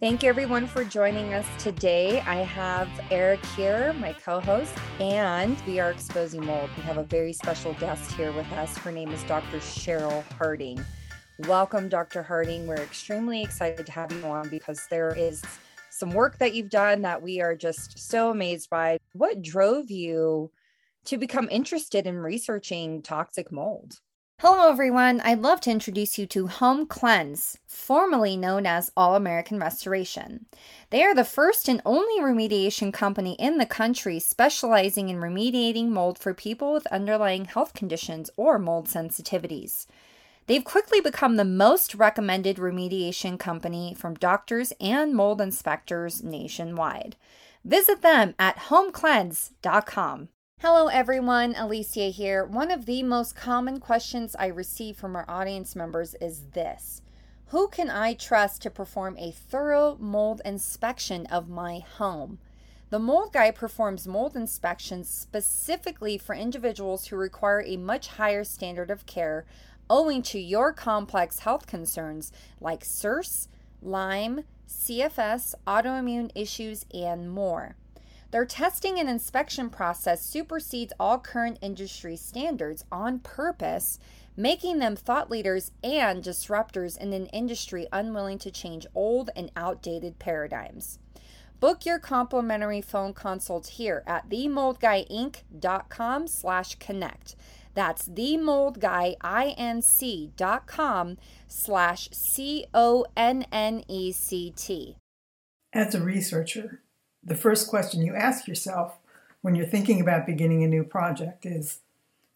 Thank you, everyone, for joining us today. I have Eric here, my co host, and we are exposing mold. We have a very special guest here with us. Her name is Dr. Cheryl Harding. Welcome, Dr. Harding. We're extremely excited to have you on because there is some work that you've done that we are just so amazed by. What drove you to become interested in researching toxic mold? Hello, everyone. I'd love to introduce you to HomeCleanse, formerly known as All American Restoration. They are the first and only remediation company in the country specializing in remediating mold for people with underlying health conditions or mold sensitivities. They've quickly become the most recommended remediation company from doctors and mold inspectors nationwide. Visit them at homecleanse.com. Hello, everyone. Alicia here. One of the most common questions I receive from our audience members is this Who can I trust to perform a thorough mold inspection of my home? The Mold Guy performs mold inspections specifically for individuals who require a much higher standard of care owing to your complex health concerns like CIRS, Lyme, CFS, autoimmune issues, and more. Their testing and inspection process supersedes all current industry standards on purpose, making them thought leaders and disruptors in an industry unwilling to change old and outdated paradigms. Book your complimentary phone consult here at themoldguyinc.com slash connect. That's themoldguyinc.com slash C-O-N-N-E-C-T. As a researcher, the first question you ask yourself when you're thinking about beginning a new project is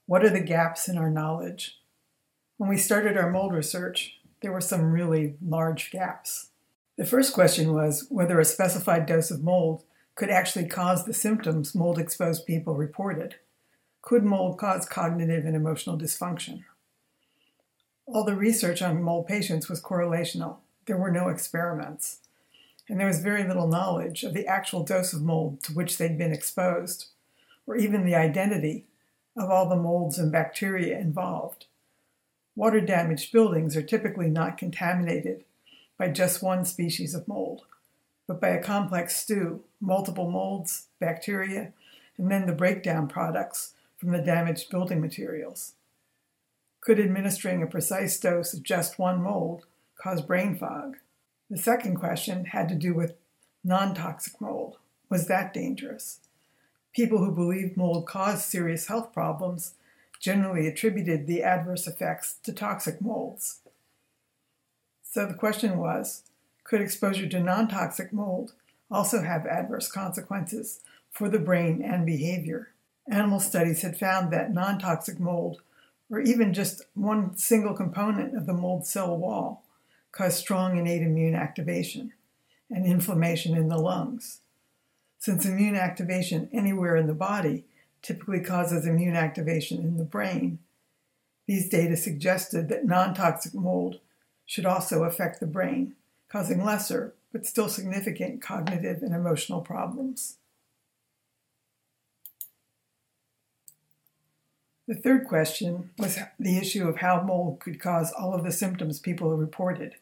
what are the gaps in our knowledge? When we started our mold research, there were some really large gaps. The first question was whether a specified dose of mold could actually cause the symptoms mold exposed people reported. Could mold cause cognitive and emotional dysfunction? All the research on mold patients was correlational. There were no experiments and there was very little knowledge of the actual dose of mold to which they'd been exposed, or even the identity of all the molds and bacteria involved. Water damaged buildings are typically not contaminated by just one species of mold, but by a complex stew, multiple molds, bacteria, and then the breakdown products from the damaged building materials. Could administering a precise dose of just one mold cause brain fog? The second question had to do with non toxic mold. Was that dangerous? People who believed mold caused serious health problems generally attributed the adverse effects to toxic molds. So the question was could exposure to non toxic mold also have adverse consequences for the brain and behavior? Animal studies had found that non toxic mold, or even just one single component of the mold cell wall, cause strong innate immune activation and inflammation in the lungs. Since immune activation anywhere in the body typically causes immune activation in the brain, these data suggested that non toxic mold should also affect the brain, causing lesser but still significant cognitive and emotional problems. The third question was the issue of how mold could cause all of the symptoms people reported.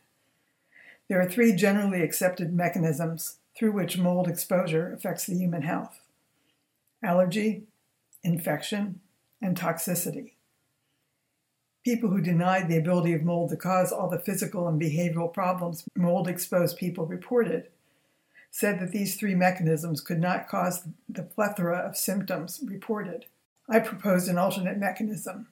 There are three generally accepted mechanisms through which mold exposure affects the human health allergy, infection, and toxicity. People who denied the ability of mold to cause all the physical and behavioral problems mold exposed people reported said that these three mechanisms could not cause the plethora of symptoms reported. I proposed an alternate mechanism.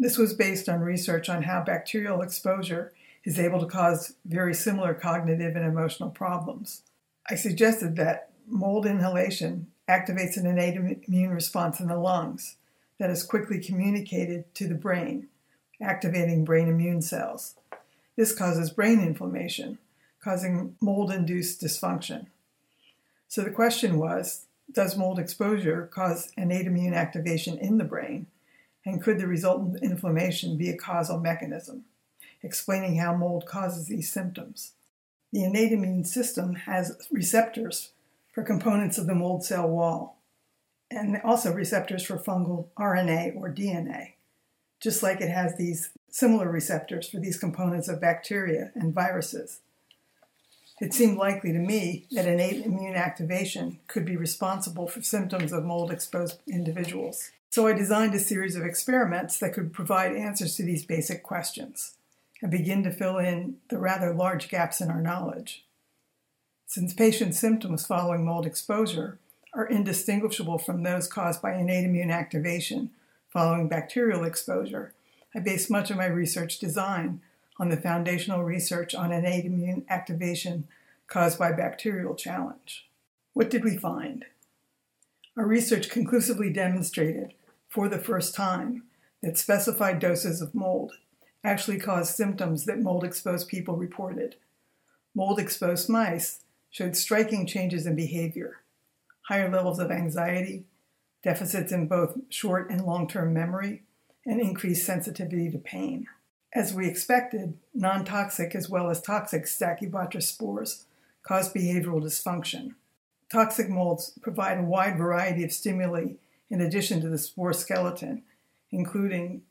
This was based on research on how bacterial exposure is able to cause very similar cognitive and emotional problems. I suggested that mold inhalation activates an innate immune response in the lungs that is quickly communicated to the brain, activating brain immune cells. This causes brain inflammation, causing mold induced dysfunction. So the question was Does mold exposure cause innate immune activation in the brain? And could the resultant inflammation be a causal mechanism? Explaining how mold causes these symptoms. The innate immune system has receptors for components of the mold cell wall, and also receptors for fungal RNA or DNA, just like it has these similar receptors for these components of bacteria and viruses. It seemed likely to me that innate immune activation could be responsible for symptoms of mold exposed individuals. So I designed a series of experiments that could provide answers to these basic questions and begin to fill in the rather large gaps in our knowledge. Since patient symptoms following mold exposure are indistinguishable from those caused by innate immune activation following bacterial exposure, I based much of my research design on the foundational research on innate immune activation caused by bacterial challenge. What did we find? Our research conclusively demonstrated, for the first time, that specified doses of mold actually caused symptoms that mold exposed people reported. Mold exposed mice showed striking changes in behavior, higher levels of anxiety, deficits in both short and long term memory, and increased sensitivity to pain. As we expected, non toxic as well as toxic Stachybotrys spores cause behavioral dysfunction. Toxic molds provide a wide variety of stimuli in addition to the spore skeleton, including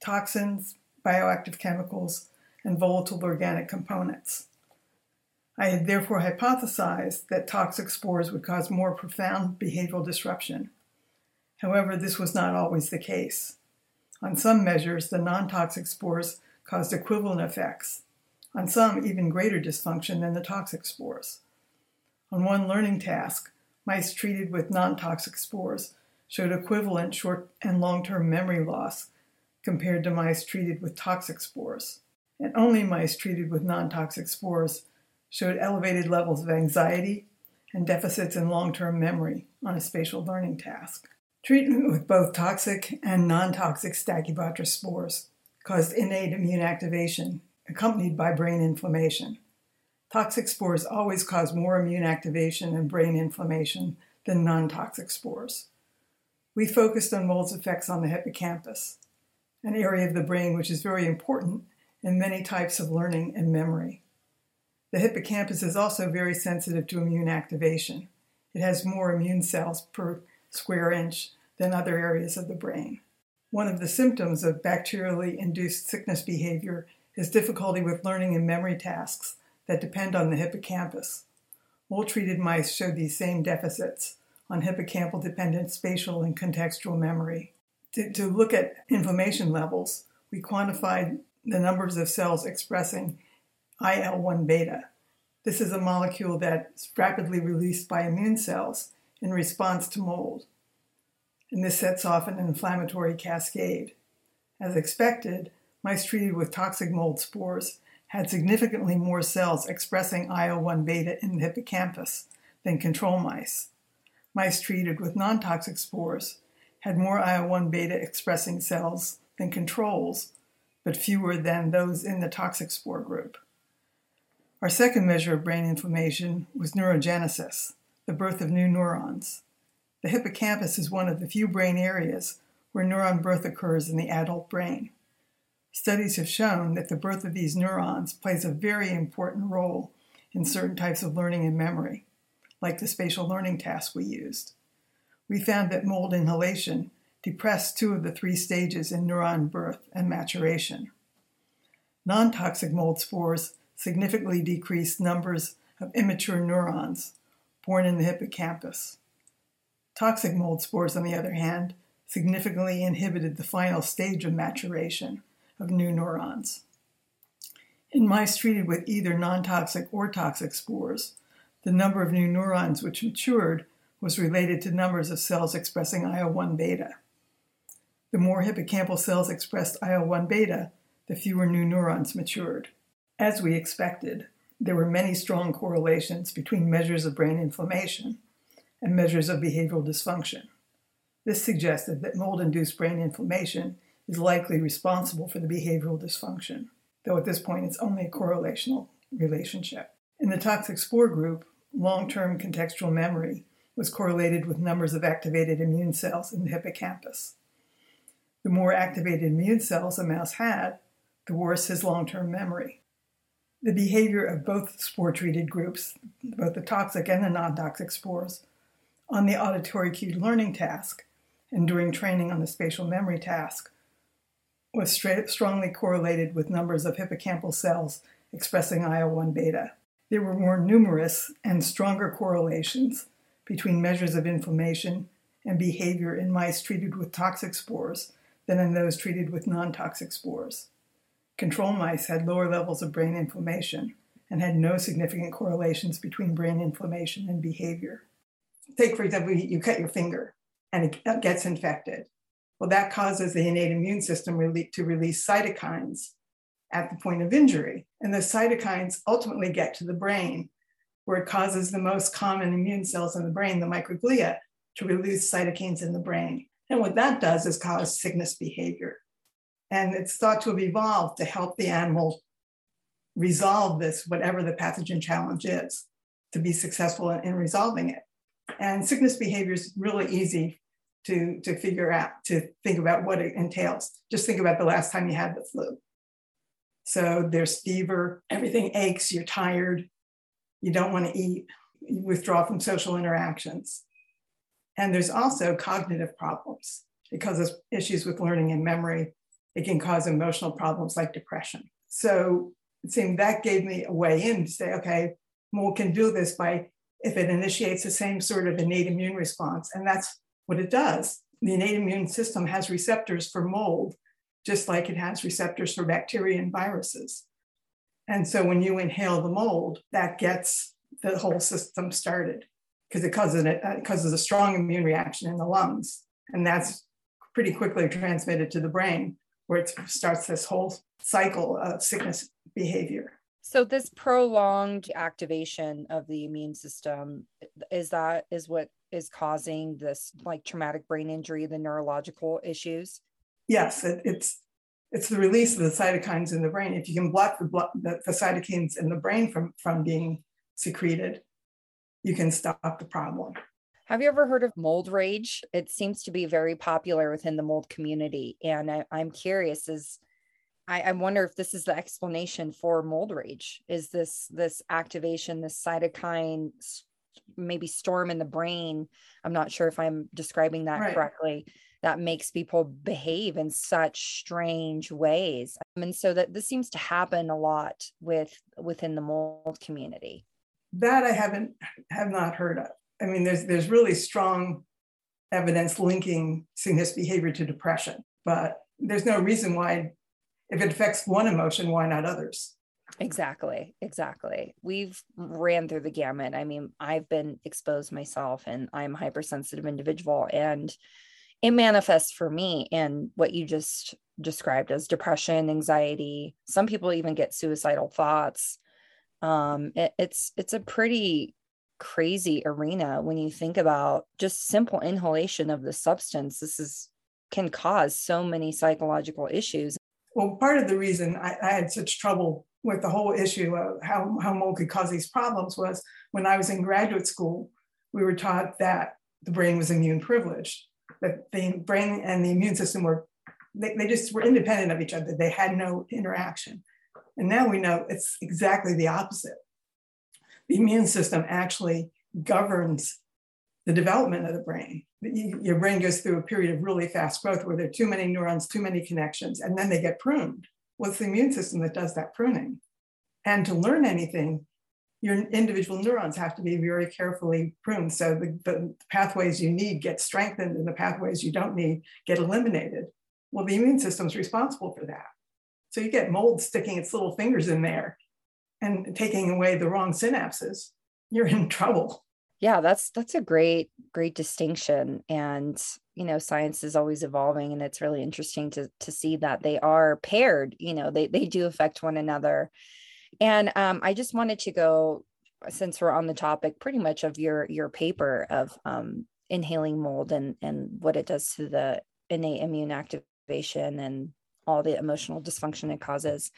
toxins, bioactive chemicals, and volatile organic components. I had therefore hypothesized that toxic spores would cause more profound behavioral disruption. However, this was not always the case. On some measures, the non toxic spores caused equivalent effects, on some, even greater dysfunction than the toxic spores. On one learning task, mice treated with non toxic spores showed equivalent short and long term memory loss compared to mice treated with toxic spores. And only mice treated with non toxic spores showed elevated levels of anxiety and deficits in long term memory on a spatial learning task. Treatment with both toxic and non toxic Stachybotrys spores caused innate immune activation accompanied by brain inflammation. Toxic spores always cause more immune activation and brain inflammation than non toxic spores. We focused on mold's effects on the hippocampus, an area of the brain which is very important in many types of learning and memory. The hippocampus is also very sensitive to immune activation. It has more immune cells per square inch than other areas of the brain. One of the symptoms of bacterially induced sickness behavior is difficulty with learning and memory tasks that depend on the hippocampus. Mold treated mice showed these same deficits on hippocampal dependent spatial and contextual memory. To, to look at inflammation levels, we quantified the numbers of cells expressing IL 1 beta. This is a molecule that's rapidly released by immune cells in response to mold, and this sets off an inflammatory cascade. As expected, mice treated with toxic mold spores had significantly more cells expressing IL 1 beta in the hippocampus than control mice. Mice treated with non toxic spores had more IL 1 beta expressing cells than controls, but fewer than those in the toxic spore group. Our second measure of brain inflammation was neurogenesis, the birth of new neurons. The hippocampus is one of the few brain areas where neuron birth occurs in the adult brain. Studies have shown that the birth of these neurons plays a very important role in certain types of learning and memory, like the spatial learning task we used. We found that mold inhalation depressed two of the three stages in neuron birth and maturation. Non toxic mold spores significantly decreased numbers of immature neurons born in the hippocampus. Toxic mold spores, on the other hand, significantly inhibited the final stage of maturation of new neurons. In mice treated with either non toxic or toxic spores, the number of new neurons which matured was related to numbers of cells expressing IL 1 beta. The more hippocampal cells expressed IL 1 beta, the fewer new neurons matured. As we expected, there were many strong correlations between measures of brain inflammation and measures of behavioral dysfunction. This suggested that mold induced brain inflammation is likely responsible for the behavioral dysfunction, though at this point it's only a correlational relationship. In the toxic spore group, long term contextual memory was correlated with numbers of activated immune cells in the hippocampus. The more activated immune cells a mouse had, the worse his long term memory. The behavior of both spore treated groups, both the toxic and the non toxic spores, on the auditory cued learning task and during training on the spatial memory task was strongly correlated with numbers of hippocampal cells expressing IL 1 beta. There were more numerous and stronger correlations between measures of inflammation and behavior in mice treated with toxic spores than in those treated with non toxic spores. Control mice had lower levels of brain inflammation and had no significant correlations between brain inflammation and behavior. Take, for example, you cut your finger and it gets infected. Well, that causes the innate immune system to release cytokines at the point of injury. And the cytokines ultimately get to the brain, where it causes the most common immune cells in the brain, the microglia, to release cytokines in the brain. And what that does is cause sickness behavior. And it's thought to have evolved to help the animal resolve this, whatever the pathogen challenge is, to be successful in, in resolving it. And sickness behavior is really easy to, to figure out, to think about what it entails. Just think about the last time you had the flu. So there's fever, everything aches, you're tired, you don't want to eat, you withdraw from social interactions. And there's also cognitive problems because of issues with learning and memory. It can cause emotional problems like depression. So it seemed that gave me a way in to say, okay, mold can do this by if it initiates the same sort of innate immune response. And that's what it does. The innate immune system has receptors for mold, just like it has receptors for bacteria and viruses. And so when you inhale the mold, that gets the whole system started because it causes, it uh, causes a strong immune reaction in the lungs. And that's pretty quickly transmitted to the brain, where it starts this whole cycle of sickness behavior. So this prolonged activation of the immune system is that is what is causing this like traumatic brain injury, the neurological issues? Yes, it, it's it's the release of the cytokines in the brain. If you can block the, blood, the, the cytokines in the brain from from being secreted, you can stop the problem. Have you ever heard of mold rage? It seems to be very popular within the mold community. And I, am curious, is I, I, wonder if this is the explanation for mold rage. Is this this activation, this cytokine maybe storm in the brain? I'm not sure if I'm describing that right. correctly. That makes people behave in such strange ways. And so that this seems to happen a lot with within the mold community. That I haven't have not heard of. I mean, there's there's really strong evidence linking sickness behavior to depression, but there's no reason why if it affects one emotion, why not others? Exactly, exactly. We've ran through the gamut. I mean, I've been exposed myself and I'm a hypersensitive individual and it manifests for me in what you just described as depression, anxiety. Some people even get suicidal thoughts. Um, it, it's it's a pretty crazy arena when you think about just simple inhalation of the substance. This is can cause so many psychological issues. Well part of the reason I, I, had such trouble with the whole issue of how, how mold could cause these problems was when i was in graduate school we were taught that the brain was immune privileged the brain and the immune system were they, they just were independent of each other they had no interaction and now we know it's exactly the opposite. The immune system actually governs the development of the brain. Your brain goes through a period of really fast growth where there are too many neurons, too many connections, and then they get pruned. Well, it's the immune system that does that pruning. And to learn anything, your individual neurons have to be very carefully pruned. So the, the pathways you need get strengthened and the pathways you don't need get eliminated. Well, the immune system is responsible for that. So you get mold sticking its little fingers in there and taking away the wrong synapses, you're in trouble. Yeah, that's that's a great great distinction and you know science is always evolving and it's really interesting to to see that they are paired, you know, they they do affect one another. And um, I just wanted to go since we're on the topic pretty much of your your paper of um, inhaling mold and and what it does to the innate immune activation and all the emotional dysfunction it causes.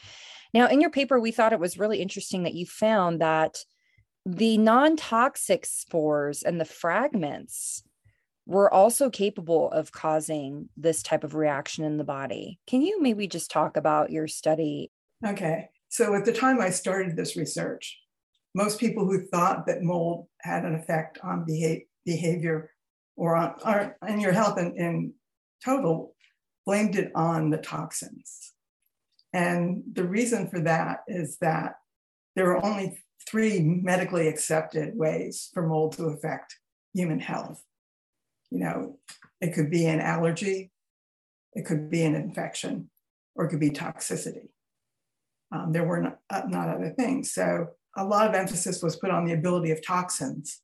Now, in your paper, we thought it was really interesting that you found that the non toxic spores and the fragments were also capable of causing this type of reaction in the body. Can you maybe just talk about your study? Okay. So, at the time I started this research, most people who thought that mold had an effect on behavior or on, or on your health in, in total blamed it on the toxins. And the reason for that is that there are only three medically accepted ways for mold to affect human health. You know, it could be an allergy, it could be an infection, or it could be toxicity. Um, there were not, uh, not, other things. So a lot of emphasis was put on the ability of toxins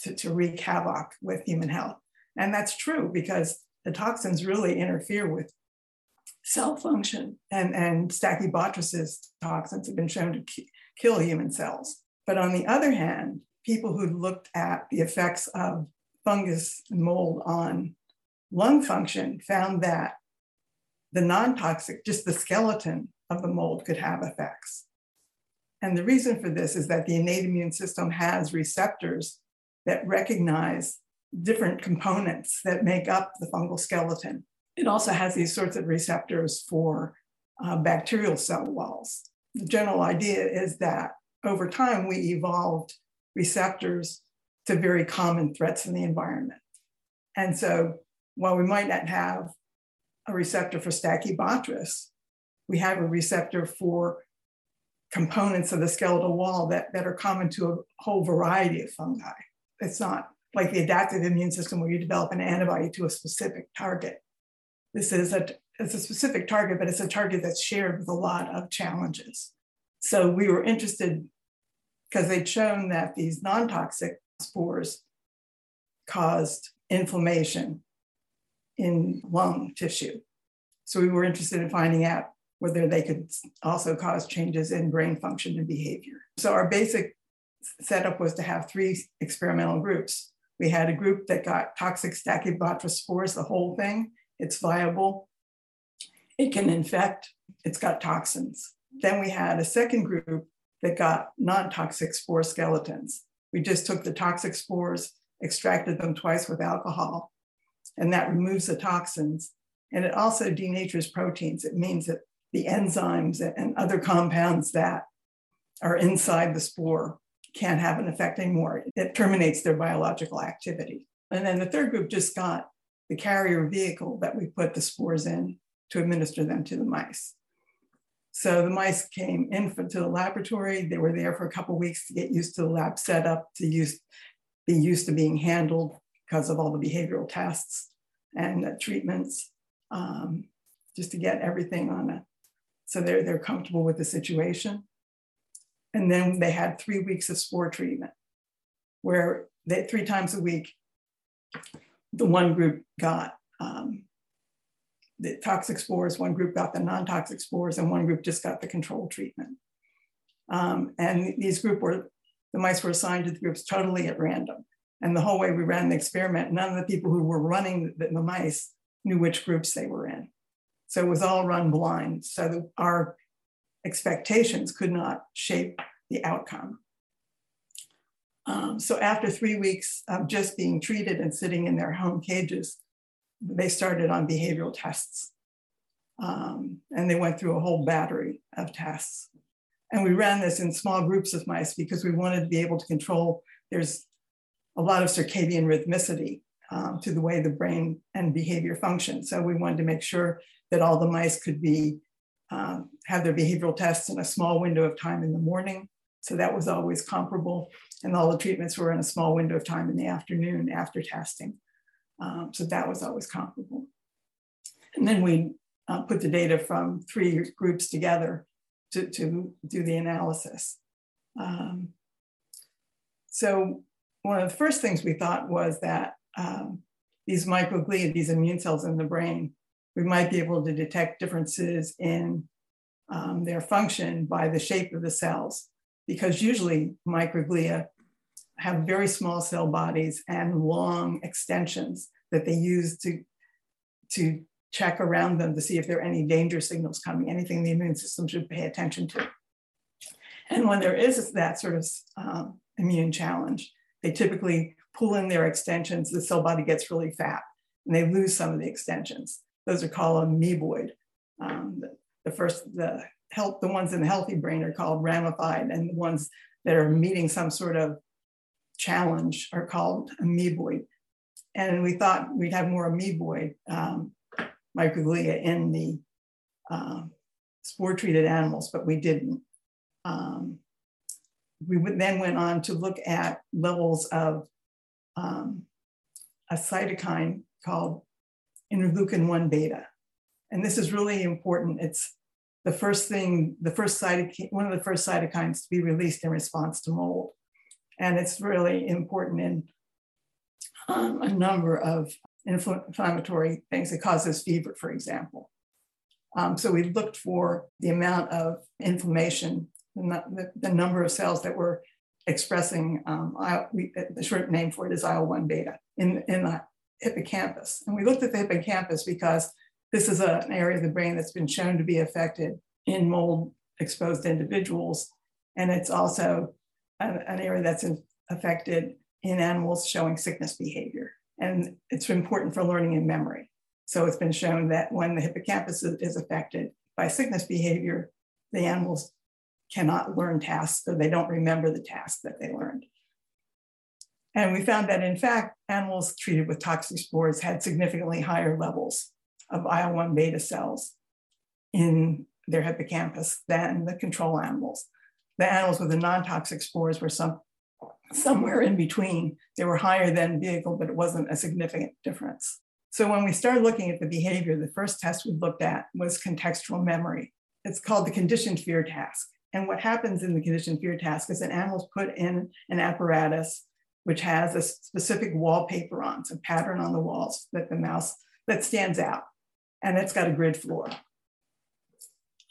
to, to wreak havoc with human health. And that's true because the toxins really interfere with cell function. And, and Stachybotrys toxins have been shown to ki- kill human cells. But on the other hand, people who looked at the effects of fungus and mold on lung function found that the non toxic, just the skeleton of the mold, could have effects. And the reason for this is that the innate immune system has receptors that recognize different components that make up the fungal skeleton. It also has these sorts of receptors for uh, bacterial cell walls. The general idea is that over time we evolved receptors to very common threats in the environment. And so while we might not have a receptor for Stachybotrys, we have a receptor for components of the skeletal wall that, that are common to a whole variety of fungi. It's not like the adaptive immune system where you develop an antibody to a specific target. This is a, it's a specific target, but it's a target that's shared with a lot of challenges. So we were interested because they'd shown that these non toxic spores caused inflammation in lung tissue. So we were interested in finding out whether they could also cause changes in brain function and behavior. So our basic setup was to have three experimental groups. We had a group that got toxic Stachybotrys spores, the whole thing. It's viable. It can infect. It's got toxins. Then we had a second group that got non-toxic spore skeletons. We just took the toxic spores, extracted them twice with alcohol, and that removes the toxins. And it also denatures proteins. It means that the enzymes and other compounds that are inside the spore can't have an effect anymore. It terminates their biological activity. And then the third group just got the carrier vehicle that we put the spores in to administer them to the mice. So the mice came in to the laboratory. They were there for a couple weeks to get used to the lab setup, to use, be used to being handled because of all the behavioral tests and uh, treatments, um, just to get everything on a, so they're, they're comfortable with the situation. And then they had three weeks of spore treatment where they, three times a week, the one group got um, the toxic spores, one group got the non-toxic spores, and one group just got the control treatment. Um, and these group were, the mice were assigned to the groups totally at random. And the whole way we ran the experiment, none of the people who were running the, the mice knew which groups they were in. So it was all run blind. So our expectations could not shape the outcome. Um, so after three weeks of just being treated and sitting in their home cages, they started on behavioral tests. Um, and they went through a whole battery of tests. And we ran this in small groups of mice because we wanted to be able to control, there's a lot of circadian rhythmicity um, to the way the brain and behavior function. So we wanted to make sure that all the mice could be um, have their behavioral tests in a small window of time in the morning. So that was always comparable. And all the treatments were in a small window of time in the afternoon after testing. Um, so that was always comparable. And then we uh, put the data from three groups together to, to do the analysis. Um, so one of the first things we thought was that um, these microglia, these immune cells in the brain, we might be able to detect differences in um, their function by the shape of the cells, because usually microglia have very small cell bodies and long extensions that they use to, to check around them to see if there are any danger signals coming, anything the immune system should pay attention to. And when there is that sort of um, immune challenge, they typically pull in their extensions, the cell body gets really fat and they lose some of the extensions. Those are called amoeboid. Um, the, the, first, the help, the ones in the healthy brain are called ramified, and the ones that are meeting some sort of challenge are called amoeboid. And we thought we'd have more amoeboid um, microglia in the um, spore treated animals, but we didn't. Um, we then went on to look at levels of um, a cytokine called interleukin 1 beta. And this is really important. It's the first thing, the first cytokine, one of the first cytokines to be released in response to mold. And it's really important in um, a number of inflammatory things. It causes fever, for example. Um, so we looked for the amount of inflammation, the, the number of cells that were expressing, um, I, we, the short name for it is IL-1 beta in, in the hippocampus. And we looked at the hippocampus because this is a, an area of the brain that's been shown to be affected in mold exposed individuals. And it's also an, an area that's in, affected in animals showing sickness behavior. And it's important for learning and memory. So it's been shown that when the hippocampus is affected by sickness behavior, the animals cannot learn tasks or they don't remember the tasks that they learned. And we found that in fact, animals treated with toxic spores had significantly higher levels of IL-1 beta cells in their hippocampus than the control animals. The animals with the non-toxic spores were some, somewhere in between. They were higher than vehicle, but it wasn't a significant difference. So when we started looking at the behavior, the first test we looked at was contextual memory. It's called the conditioned fear task. And what happens in the conditioned fear task is that animals put in an apparatus which has a specific wallpaper on, it's a pattern on the walls that the mouse that stands out, and it's got a grid floor.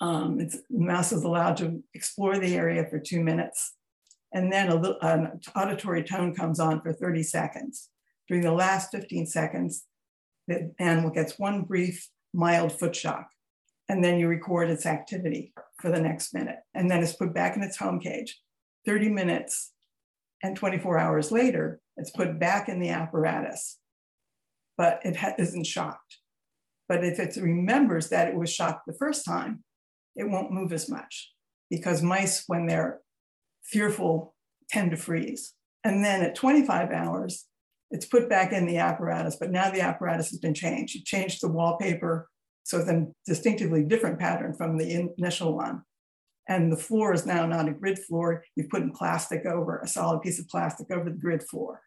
Um, the mouse is allowed to explore the area for two minutes, and then a little, an auditory tone comes on for 30 seconds. During the last 15 seconds, the animal gets one brief, mild foot shock. And then you record its activity for the next minute. And then it's put back in its home cage. 30 minutes and 24 hours later, it's put back in the apparatus, but it ha- isn't shocked. But if it remembers that it was shocked the first time, it won't move as much because mice, when they're fearful, tend to freeze. And then at 25 hours, it's put back in the apparatus, but now the apparatus has been changed. You changed the wallpaper, so it's a distinctively different pattern from the initial one. And the floor is now not a grid floor. You've put in plastic over, a solid piece of plastic over the grid floor.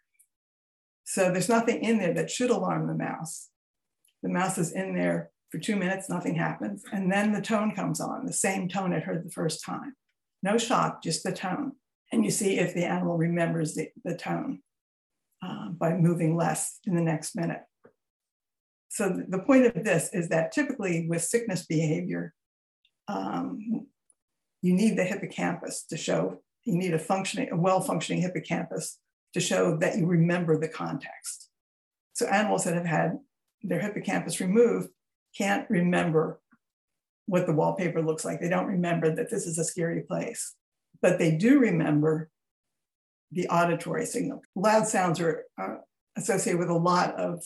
So there's nothing in there that should alarm the mouse. The mouse is in there for two minutes, nothing happens. And then the tone comes on, the same tone it heard the first time. No shock, just the tone. And you see if the animal remembers the, the tone uh, by moving less in the next minute. So the point of this is that typically with sickness behavior, um, you need the hippocampus to show, you need a functioning, a well-functioning hippocampus to show that you remember the context. So animals that have had their hippocampus removed can't remember what the wallpaper looks like. They don't remember that this is a scary place, but they do remember the auditory signal. Loud sounds are associated with a lot of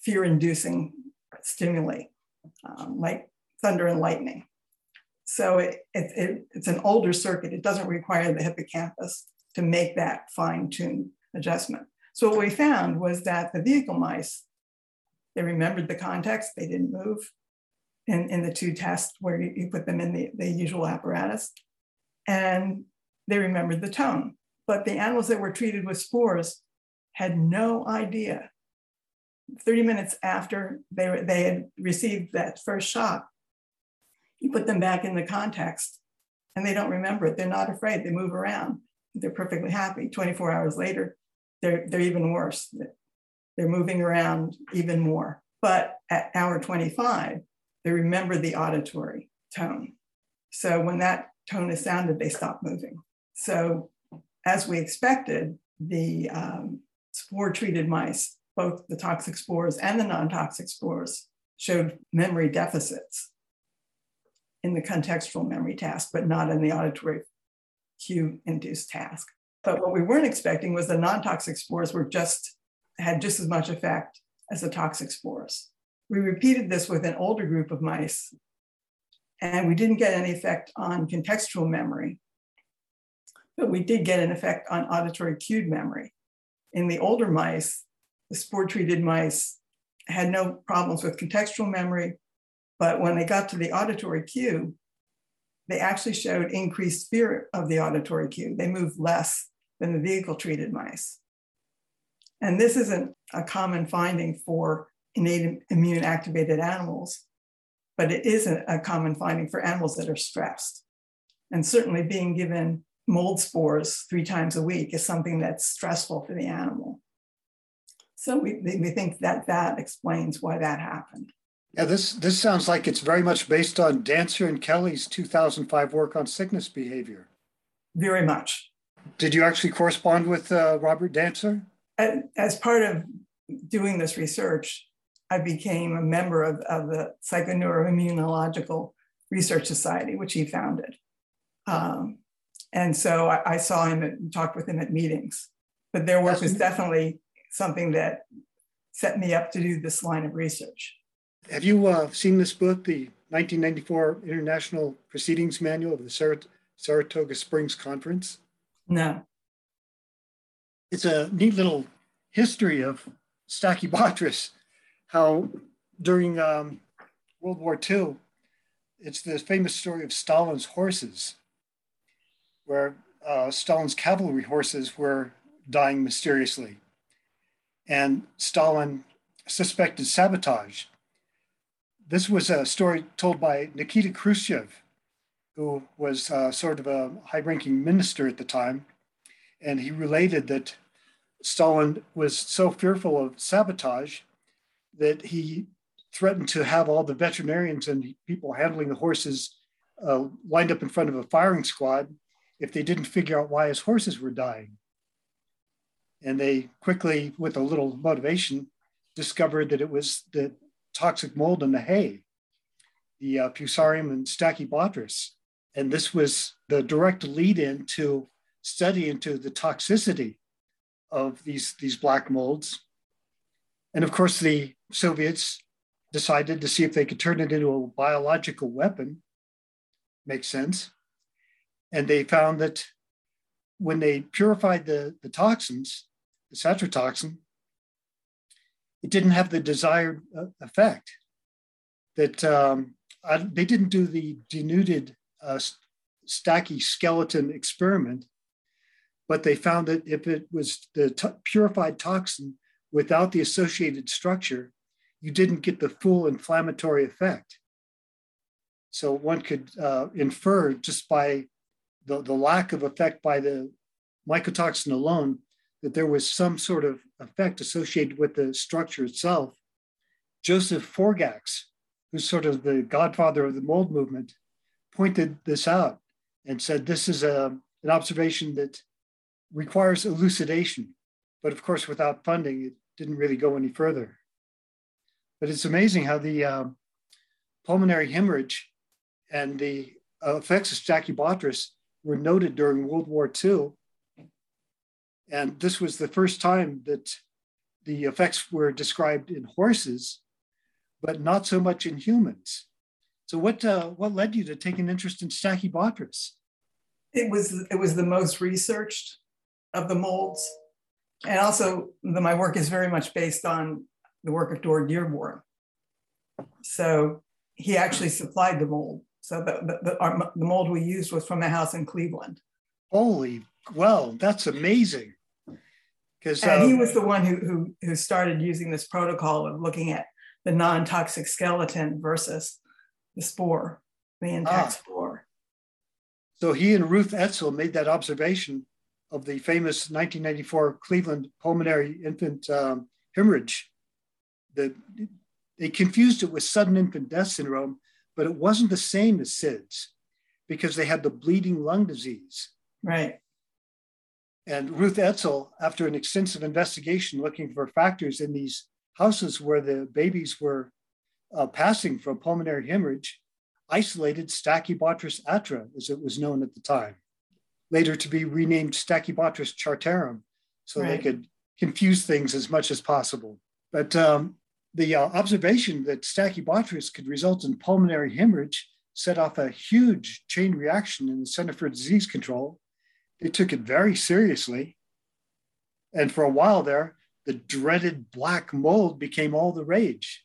fear inducing stimuli, um, like thunder and lightning. So it, it, it, it's an older circuit. It doesn't require the hippocampus to make that fine tuned adjustment. So what we found was that the vehicle mice, they remembered the context, they didn't move in, in the two tests where you, you put them in the, the usual apparatus. And they remembered the tone. But the animals that were treated with spores had no idea. 30 minutes after they, were, they had received that first shot, you put them back in the context and they don't remember it. They're not afraid. They move around. They're perfectly happy. 24 hours later, they're, they're even worse. They're moving around even more. But at hour 25, they remember the auditory tone. So when that tone is sounded, they stop moving. So as we expected, the um, spore treated mice, both the toxic spores and the non toxic spores, showed memory deficits in the contextual memory task, but not in the auditory cue induced task. But what we weren't expecting was the non toxic spores were just had just as much effect as the toxic spores. We repeated this with an older group of mice, and we didn't get any effect on contextual memory, but we did get an effect on auditory cued memory. In the older mice, the spore treated mice had no problems with contextual memory, but when they got to the auditory cue, they actually showed increased fear of the auditory cue. They moved less than the vehicle treated mice. And this isn't a common finding for innate immune activated animals, but it is a, common finding for animals that are stressed. And certainly being given mold spores three times a week is something that's stressful for the animal. So we, we think that that explains why that happened. Yeah, this this sounds like it's very much based on Dantzer and Kelley's 2005 work on sickness behavior. Very much. Did you actually correspond with uh, Robert Dantzer? As part of doing this research, I became a member of, of the Psychoneuroimmunological Research Society, which he founded. Um, and so I, I, saw him and talked with him at meetings. But their work was definitely something that set me up to do this line of research. Have you uh, seen this book, the 1994 International Proceedings Manual of the Sarat- Saratoga Springs Conference? No. It's a neat little history of Stachybotrys, how during um, World War II, it's the famous story of Stalin's horses, where uh, Stalin's cavalry horses were dying mysteriously. And Stalin suspected sabotage this was a story told by Nikita Khrushchev, who was uh, sort of a high ranking minister at the time. And he related that Stalin was so fearful of sabotage that he threatened to have all the veterinarians and people handling the horses uh, lined up in front of a firing squad if they didn't figure out why his horses were dying. And they quickly, with a little motivation, discovered that it was that toxic mold in the hay, the uh, Fusarium and Stachybotrys. And this was the direct lead in to study into the toxicity of these, these black molds. And of course, the Soviets decided to see if they could turn it into a biological weapon. Makes sense. And they found that when they purified the, the toxins, the satrotoxin, it didn't have the desired uh, effect. That um, I, they didn't do the denuded uh, stacky skeleton experiment, but they found that if it was the t- purified toxin without the associated structure, you didn't get the full inflammatory effect. So one could uh, infer just by the, the lack of effect by the mycotoxin alone that there was some sort of effect associated with the structure itself. Joseph Forgacs, who's sort of the godfather of the mold movement, pointed this out and said this is a, an observation that requires elucidation. But of course, without funding, it didn't really go any further. But it's amazing how the uh, pulmonary hemorrhage and the effects of Stachybotrys were noted during World War II and this was the first time that the effects were described in horses, but not so much in humans. So what, uh, what led you to take an interest in Stachybotrys? It was, it was the most researched of the molds. And also the, my work is very much based on the work of Dorr Dearborn. So he actually supplied the mold. So the, the, the, our, the mold we used was from a house in Cleveland. Holy, well, that's amazing. Because and um, he was the one who, who who started using this protocol of looking at the non-toxic skeleton versus the spore, the intact ah. spore. So he and Ruth Etzel made that observation of the famous 1994 Cleveland pulmonary infant um, hemorrhage. The, they confused it with sudden infant death syndrome, but it wasn't the same as SIDS because they had the bleeding lung disease. Right. And Ruth Etzel, after an extensive investigation looking for factors in these houses where the babies were uh, passing from pulmonary hemorrhage, isolated Stachybotrys atra, as it was known at the time, later to be renamed Stachybotrys chartarum, so right. they could confuse things as much as possible. But um, the uh, observation that Stachybotrys could result in pulmonary hemorrhage set off a huge chain reaction in the Center for Disease Control they took it very seriously. And for a while there, the dreaded black mold became all the rage.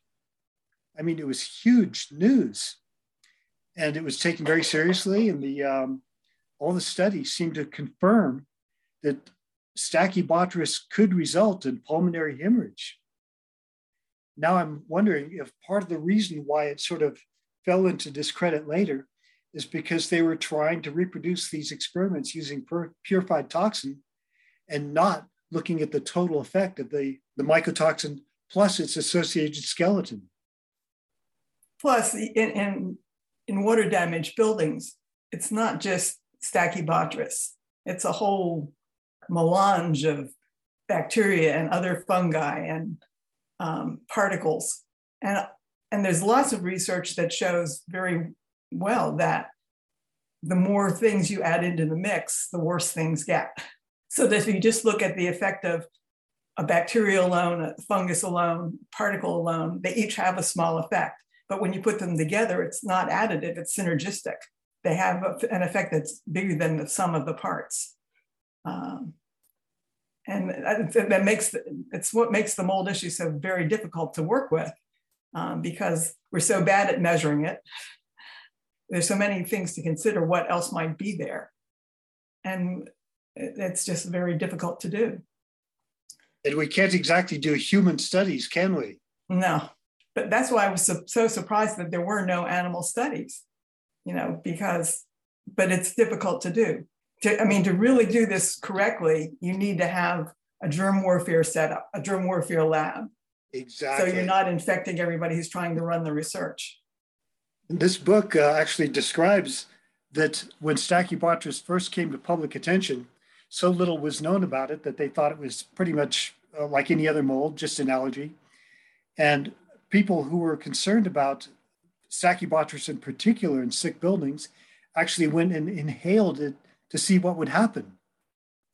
I mean, it was huge news. and it was taken very seriously. And the um, all the studies seemed to confirm that Stachybotrys could result in pulmonary hemorrhage. Now I'm wondering if part of the reason why it sort of fell into discredit later is because they were trying to reproduce these experiments using purified toxin and not looking at the total effect of the, the mycotoxin plus its associated skeleton. Plus, in, in, in water damaged buildings, it's not just Stachybotrys, it's a whole melange of bacteria and other fungi and um, particles. And, and there's lots of research that shows very well that the more things you add into the mix, the worse things get. So that if you just look at the effect of a bacteria alone, a fungus alone, particle alone, they each have a small effect. But when you put them together, it's not additive, it's synergistic. They have an effect that's bigger than the sum of the parts. Um, and that makes it's what makes the mold issue so very difficult to work with um, because we're so bad at measuring it there's so many things to consider what else might be there and it's just very difficult to do and we can't exactly do human studies can we no but that's why i was so, so surprised that there were no animal studies you know because but it's difficult to do to, I mean, to really do this correctly, you need to have a germ warfare setup, a germ warfare lab. Exactly. So you're not infecting everybody who's trying to run the research. This book uh, actually describes that when Stachybotrys first came to public attention, so little was known about it that they thought it was pretty much uh, like any other mold, just an allergy. And people who were concerned about Stachybotrys in particular in sick buildings actually went and inhaled it to see what would happen.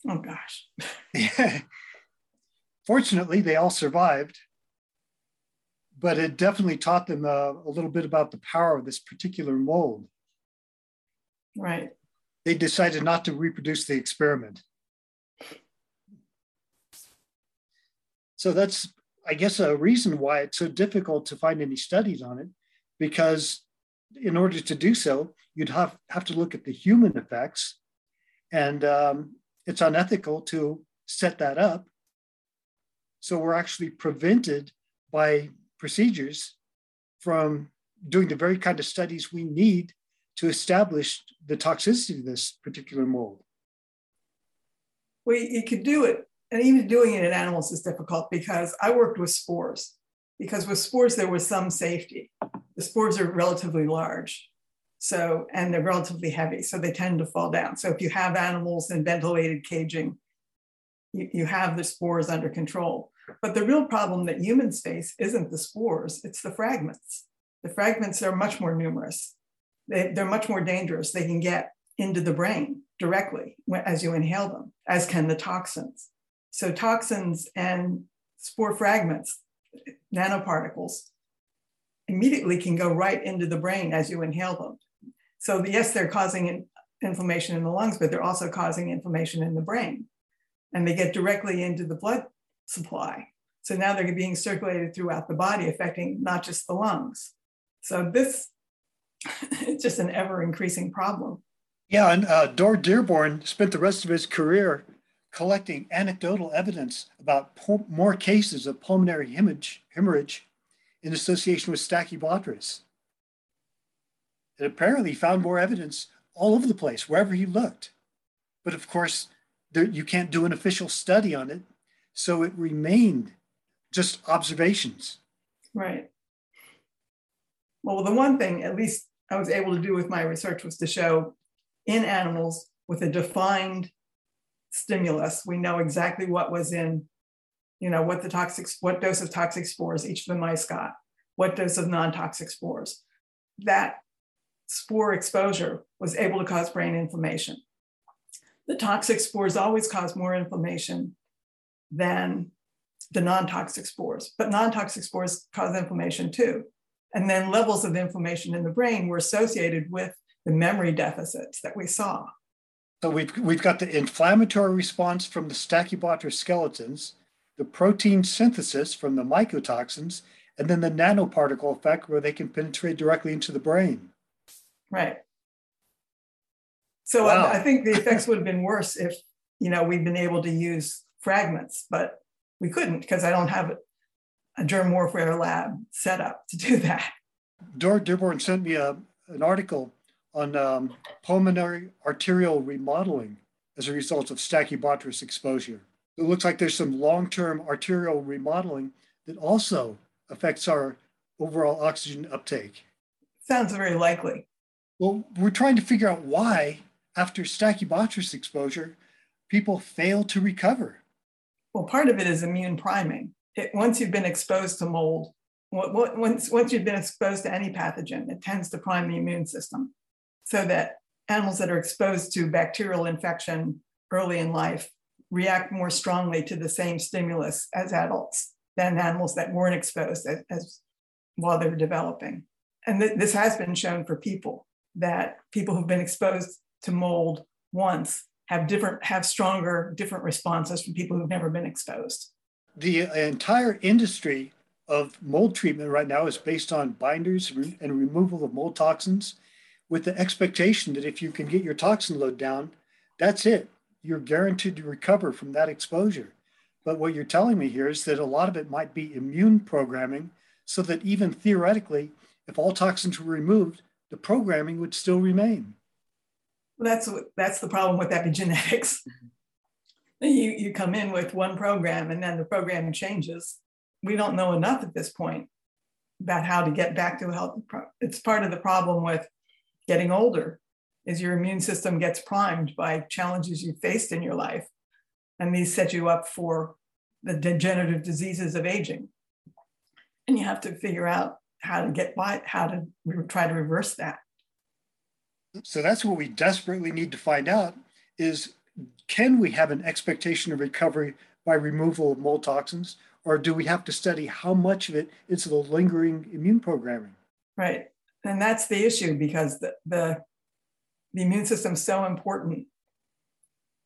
Oh, gosh. yeah. Fortunately, they all survived, but it definitely taught them uh, a little bit about the power of this particular mold. Right. They decided not to reproduce the experiment. So that's, I guess, a reason why it's so difficult to find any studies on it, because in order to do so, you'd have, have to look at the human effects and um, it's unethical to set that up. So we're actually prevented by procedures from doing the very kind of studies we need to establish the toxicity of this particular mold. Well, you could do it, and even doing it in animals is difficult because I worked with spores. Because with spores, there was some safety. The spores are relatively large. So, and they're relatively heavy, so they tend to fall down. So if you have animals in ventilated caging, you, you have the spores under control. But the real problem that humans face isn't the spores, it's the fragments. The fragments are much more numerous. They, they're much more dangerous. They can get into the brain directly as you inhale them, as can the toxins. So toxins and spore fragments, nanoparticles, immediately can go right into the brain as you inhale them. So yes, they're causing inflammation in the lungs, but they're also causing inflammation in the brain. And they get directly into the blood supply. So now they're being circulated throughout the body, affecting not just the lungs. So this is just an ever increasing problem. Yeah, and uh, Dorr Dearborn spent the rest of his career collecting anecdotal evidence about po- more cases of pulmonary hemorrhage, hemorrhage in association with Stachybotrys and apparently found more evidence all over the place, wherever he looked. But of course, there, you can't do an official study on it. So it remained just observations. Right. Well, the one thing, at least I was able to do with my research, was to show in animals with a defined stimulus, we know exactly what was in, you know, what the toxic, what dose of toxic spores each of the mice got, what dose of non toxic spores. That spore exposure was able to cause brain inflammation. The toxic spores always cause more inflammation than the non toxic spores, but non toxic spores cause inflammation too. And then levels of inflammation in the brain were associated with the memory deficits that we saw. So we've, we've got the inflammatory response from the Stachybotrys skeletons, the protein synthesis from the mycotoxins, and then the nanoparticle effect where they can penetrate directly into the brain. Right. So wow. I, I think the effects would have been worse if, you know, we'd been able to use fragments, but we couldn't because I don't have a germ warfare lab set up to do that. Dorr Dearborn sent me a, an article on um, pulmonary arterial remodeling as a result of Stachybotrys exposure. It looks like there's some long-term arterial remodeling that also affects our overall oxygen uptake. Sounds very likely. Well, we're trying to figure out why, after Stachybotrys exposure, people fail to recover. Well, part of it is immune priming. It, once you've been exposed to mold, once, once you've been exposed to any pathogen, it tends to prime the immune system so that animals that are exposed to bacterial infection early in life react more strongly to the same stimulus as adults than animals that weren't exposed as, as while they were developing. And th- this has been shown for people that people who've been exposed to mold once have different have stronger different responses from people who've never been exposed. The entire industry of mold treatment right now is based on binders and removal of mold toxins with the expectation that if you can get your toxin load down, that's it. You're guaranteed to recover from that exposure. But what you're telling me here is that a lot of it might be immune programming, so that even theoretically, if all toxins were removed, the programming would still remain. Well, that's that's the problem with epigenetics. you you come in with one program and then the program changes. We don't know enough at this point about how to get back to a healthy. Pro- it's part of the problem with getting older is your immune system gets primed by challenges you faced in your life and these set you up for the degenerative diseases of aging and you have to figure out how to get by how to re- try to reverse that so that's what we desperately need to find out is can we have an expectation of recovery by removal of mold toxins or do we have to study how much of it is the lingering immune programming right and that's the issue because the, the, the immune system is so important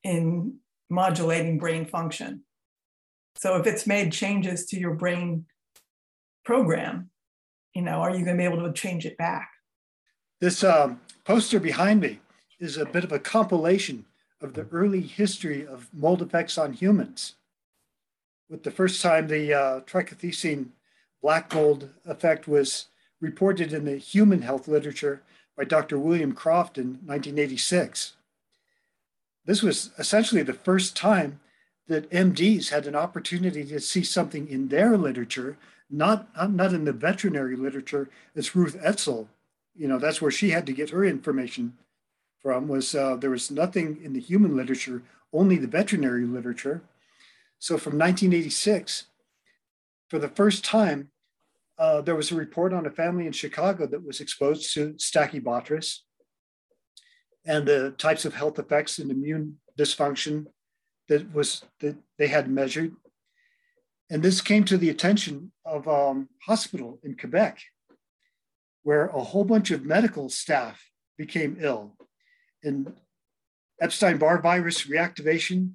in modulating brain function. So if it's made changes to your brain program, you know, are you going to be able to change it back? This um, poster behind me is a bit of a compilation of the early history of mold effects on humans. With the first time the uh, trichothecene black mold effect was reported in the human health literature by Dr. William Croft in 1986. This was essentially the first time that MDs had an opportunity to see something in their literature, not, not in the veterinary literature. as Ruth Etzel. You know, that's where she had to get her information from was uh, there was nothing in the human literature, only the veterinary literature. So from 1986, for the first time, uh, there was a report on a family in Chicago that was exposed to Stachybotrys and the types of health effects and immune dysfunction that was that they had measured. And this came to the attention of um, hospital in Quebec, where a whole bunch of medical staff became ill. In Epstein-Barr virus reactivation,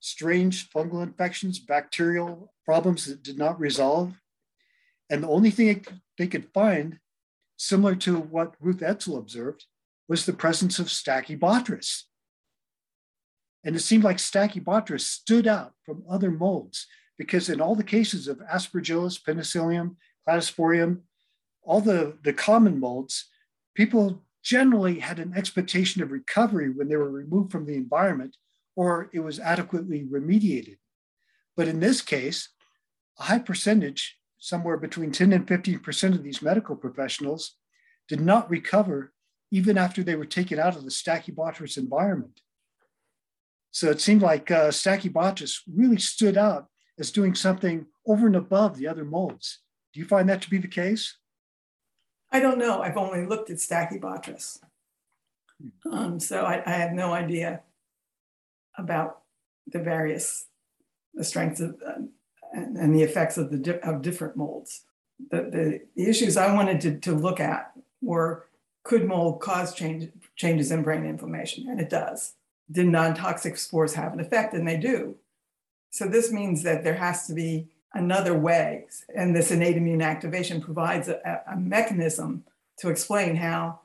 strange fungal infections, bacterial problems that did not resolve, and the only thing they could find, similar to what Ruth Etzel observed, was the presence of Stachybotrys. And it seemed like Stachybotrys stood out from other molds because in all the cases of Aspergillus, Penicillium, Cladosporium, all the, the common molds, people generally had an expectation of recovery when they were removed from the environment or it was adequately remediated. But in this case, a high percentage somewhere between 10 and 15% of these medical professionals did not recover even after they were taken out of the Stachybotrys environment. So it seemed like uh, Stachybotrys really stood out as doing something over and above the other molds. Do you find that to be the case? I don't know. I've only looked at Stachybotrys. Um, so I, I, have no idea about the various the strengths of, uh, and, and the effects of the di- of different molds. The, the, issues I wanted to, to look at were could mold cause change, changes in brain inflammation? And it does. Did non-toxic spores have an effect? And they do. So this means that there has to be another way. And this innate immune activation provides a, a mechanism to explain how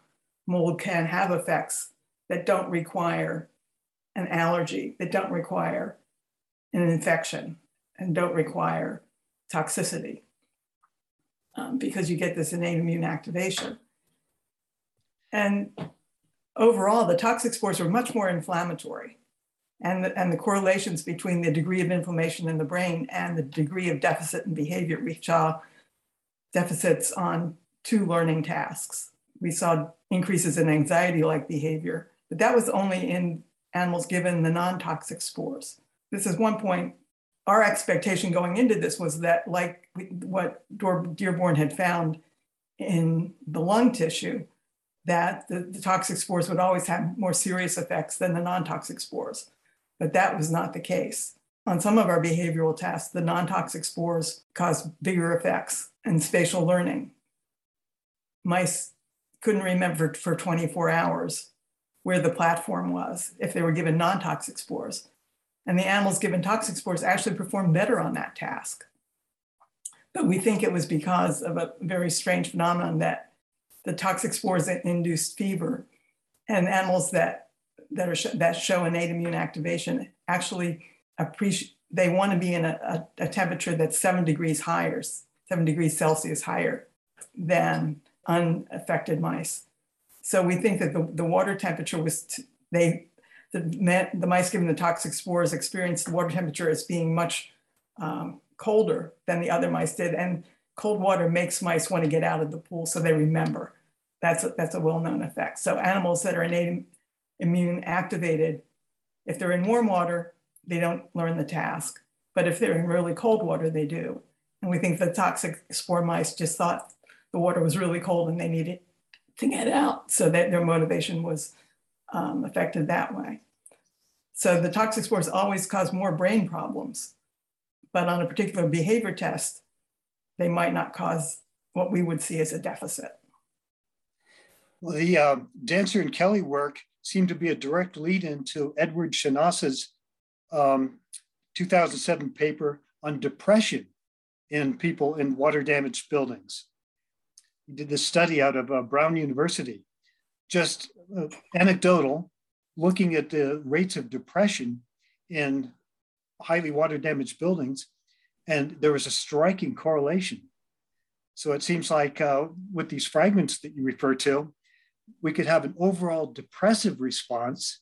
mold can have effects that don't require an allergy, that don't require an infection, and don't require toxicity um, because you get this innate immune activation. And overall, the toxic spores are much more inflammatory. And the, and the correlations between the degree of inflammation in the brain and the degree of deficit in behavior, we saw deficits on two learning tasks. We saw increases in anxiety like behavior, but that was only in animals given the non toxic spores. This is one point. Our expectation going into this was that, like what Dearborn had found in the lung tissue, that the, the toxic spores would always have more serious effects than the non toxic spores. But that was not the case. On some of our behavioral tests, the non toxic spores caused bigger effects in spatial learning. Mice couldn't remember for 24 hours where the platform was if they were given non toxic spores. And the animals given toxic spores actually performed better on that task. But we think it was because of a very strange phenomenon that the toxic spores that induce fever and animals that that are that show innate immune activation actually appreciate they want to be in a, a, a, temperature that's seven degrees higher seven degrees celsius higher than unaffected mice so we think that the, the water temperature was they the, the mice given the toxic spores experienced the water temperature as being much um, colder than the other mice did and cold water makes mice want to get out of the pool so they remember. That's a, that's a well-known effect. So animals that are innate immune activated, if they're in warm water, they don't learn the task. But if they're in really cold water, they do. And we think the toxic spore mice just thought the water was really cold and they needed to get out. So that their motivation was um, affected that way. So the toxic spores always cause more brain problems. But on a particular behavior test, they might not cause what we would see as a deficit. Well, the uh, Dantzer and Kelley work seemed to be a direct lead into Edward Shenassa's um, 2007 paper on depression in people in water damaged buildings. He did this study out of uh, Brown University, just uh, anecdotal, looking at the rates of depression in highly water damaged buildings and there was a striking correlation. So it seems like uh, with these fragments that you refer to, we could have an overall depressive response.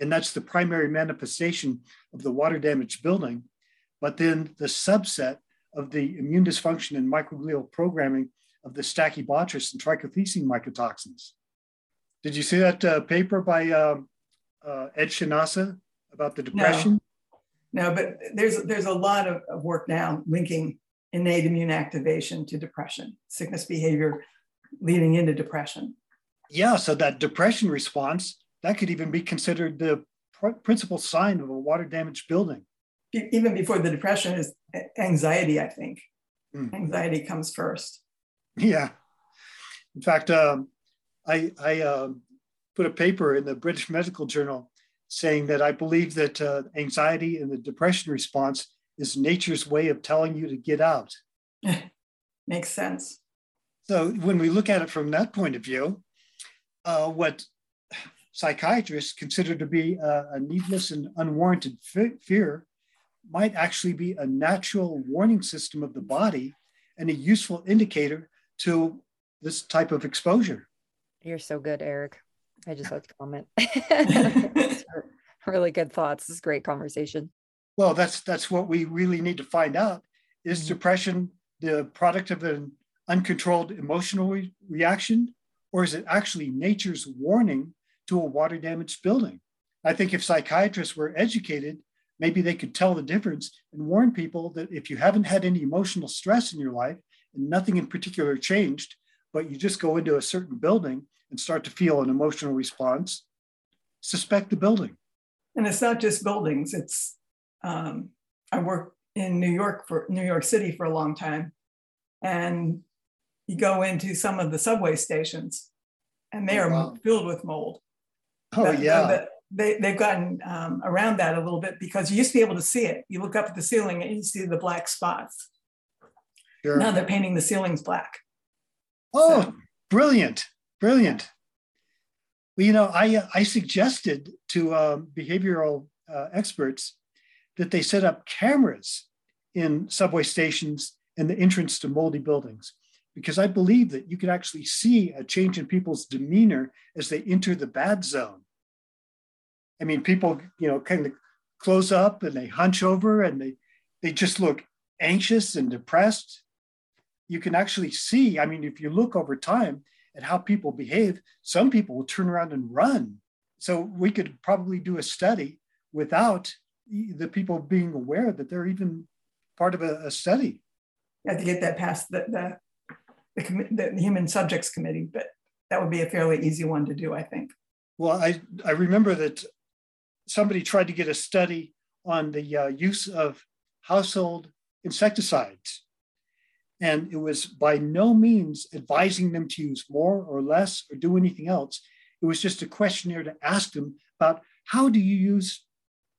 And that's the primary manifestation of the water damaged building. But then the subset of the immune dysfunction and microglial programming of the Stachybotrys and trichothecene mycotoxins. Did you see that uh, paper by uh, uh Ed Shenassa about the depression? No, but there's there's a lot of, of work now linking innate immune activation to depression, sickness behavior leading into depression. Yeah, so that depression response that could even be considered the pr- principal sign of a water damaged building. Even before the depression is anxiety, I think. Mm. Anxiety comes first. Yeah. In fact, um, I, I uh, put a paper in the British Medical Journal saying that I believe that uh, anxiety and the depression response is nature's way of telling you to get out. Makes sense. So when we look at it from that point of view, uh, what psychiatrists consider to be a, a needless and unwarranted fear might actually be a natural warning system of the body and a useful indicator to this type of exposure. You're so good, Eric. I just had to comment. really good thoughts. This is great conversation. Well, that's that's what we really need to find out. Is mm-hmm. depression the product of an uncontrolled emotional re- reaction, or is it actually nature's warning to a water damaged building? I think if psychiatrists were educated, maybe they could tell the difference and warn people that if you haven't had any emotional stress in your life and nothing in particular changed, but you just go into a certain building and start to feel an emotional response, suspect the building. And it's not just buildings. It's um, I worked in New York for New York City for a long time, and you go into some of the subway stations, and they oh, are wow. filled with mold. Oh that, yeah. They, they've gotten um, around that a little bit because you used to be able to see it. You look up at the ceiling and you see the black spots. Sure. Now they're painting the ceilings black. Oh, so, brilliant. Brilliant. Well, you know, I, I suggested to um, behavioral uh, experts that they set up cameras in subway stations and the entrance to moldy buildings because I believe that you can actually see a change in people's demeanor as they enter the bad zone. I mean, people, you know, kind of close up and they hunch over and they they just look anxious and depressed. You can actually see, I mean, if you look over time at how people behave, some people will turn around and run. So we could probably do a study without the people being aware that they're even part of a, a study. You have to get that past the, the the, the Human Subjects Committee, but that would be a fairly easy one to do, I think. Well, I, I remember that somebody tried to get a study on the uh, use of household insecticides. And it was by no means advising them to use more or less or do anything else. It was just a questionnaire to ask them about how do you use,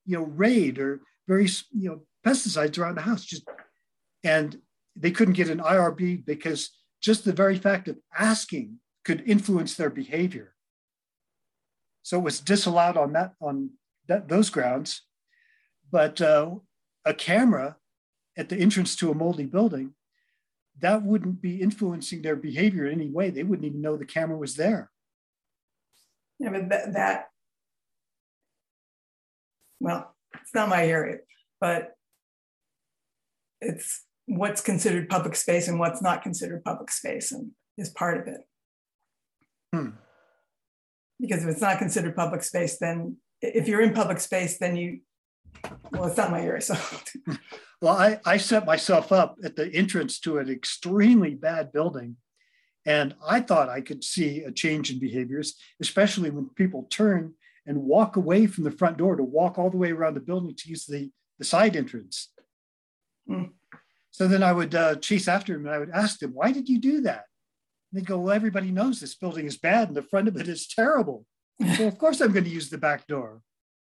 you know, Raid or various, you know, pesticides around the house. Just and they couldn't get an IRB because just the very fact of asking could influence their behavior. So it was disallowed on that on that, those grounds. But uh, a camera at the entrance to a moldy building, that wouldn't be influencing their behavior in any way. They wouldn't even know the camera was there. Yeah, but that, that well, it's not my area, but it's what's considered public space and what's not considered public space and is part of it. Hmm. Because if it's not considered public space, then if you're in public space, then you, well, it's not my area. So, well, I, I set myself up at the entrance to an extremely bad building. And I thought I could see a change in behaviors, especially when people turn and walk away from the front door to walk all the way around the building to use the, the side entrance. Hmm. So then I would uh, chase after him and I would ask them, why did you do that? And they'd go, well, everybody knows this building is bad and the front of it is terrible. so of course I'm going to use the back door.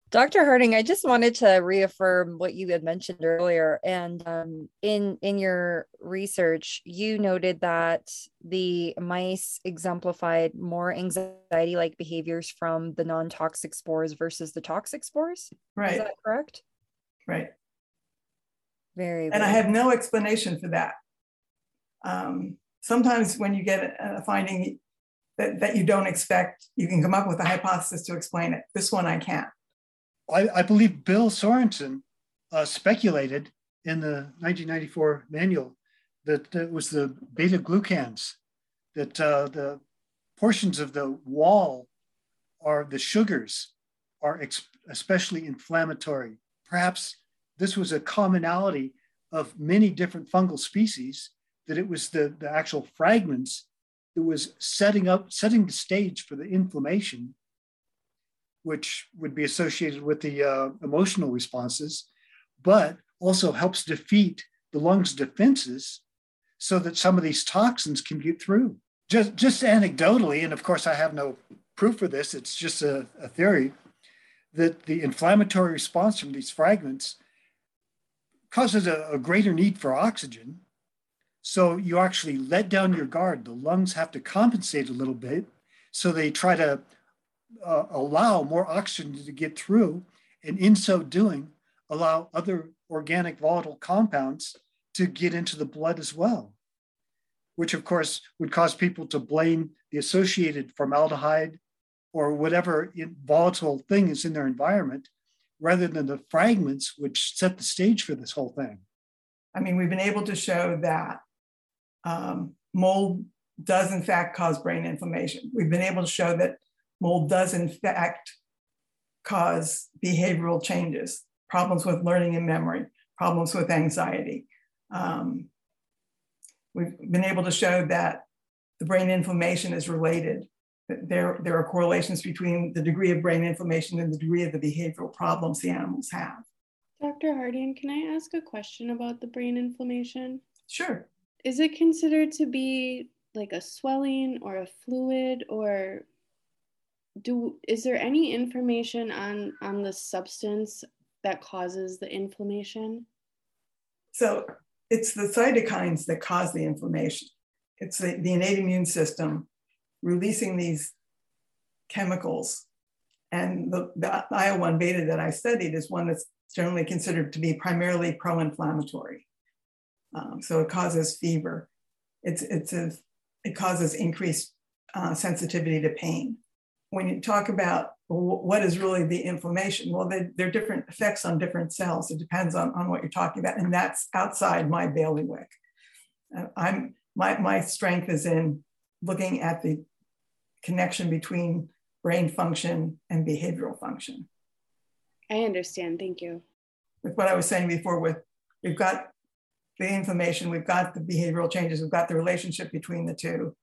Dr. Harding, I just wanted to reaffirm what you had mentioned earlier. And um, in in your research, you noted that the mice exemplified more anxiety-like behaviors from the non-toxic spores versus the toxic spores. Right. Is that correct? Right. Very. And I have no explanation for that. Um, sometimes when you get a finding that, that you don't expect, you can come up with a hypothesis to explain it. This one I can't. I, I believe Bill Sorenson uh, speculated in the 1994 manual that it was the beta glucans, that uh, the portions of the wall are the sugars are ex- especially inflammatory. Perhaps this was a commonality of many different fungal species, that it was the, the actual fragments that was setting up, setting the stage for the inflammation, which would be associated with the uh, emotional responses, but also helps defeat the lungs' defenses so that some of these toxins can get through. Just, just anecdotally, and of course, I have no proof for this, it's just a, a theory that the inflammatory response from these fragments causes a, a greater need for oxygen. So you actually let down your guard. The lungs have to compensate a little bit. So they try to uh, allow more oxygen to get through. And in so doing, allow other organic volatile compounds to get into the blood as well, which of course would cause people to blame the associated formaldehyde or whatever volatile thing is in their environment rather than the fragments which set the stage for this whole thing. I mean, we've been able to show that um, mold does, in fact, cause brain inflammation. We've been able to show that mold does, in fact, cause behavioral changes, problems with learning and memory, problems with anxiety. Um, we've been able to show that the brain inflammation is related there, there are correlations between the degree of brain inflammation and the degree of the behavioral problems the animals have. Dr. Harding, can I ask a question about the brain inflammation? Sure. Is it considered to be like a swelling or a fluid or do is there any information on on the substance that causes the inflammation? So it's the cytokines that cause the inflammation. It's the, the innate immune system releasing these chemicals. And the, the IL-1 beta that I studied is one that's generally considered to be primarily pro-inflammatory. Um, so it causes fever. It's, it's a, it causes increased uh, sensitivity to pain. When you talk about what is really the inflammation, well, there are different effects on different cells. It depends on, on what you're talking about. And that's outside my bailiwick. Uh, I'm, my, my strength is in looking at the connection between brain function and behavioral function. I understand. Thank you. With what I was saying before, with we've got the inflammation, we've got the behavioral changes, we've got the relationship between the two.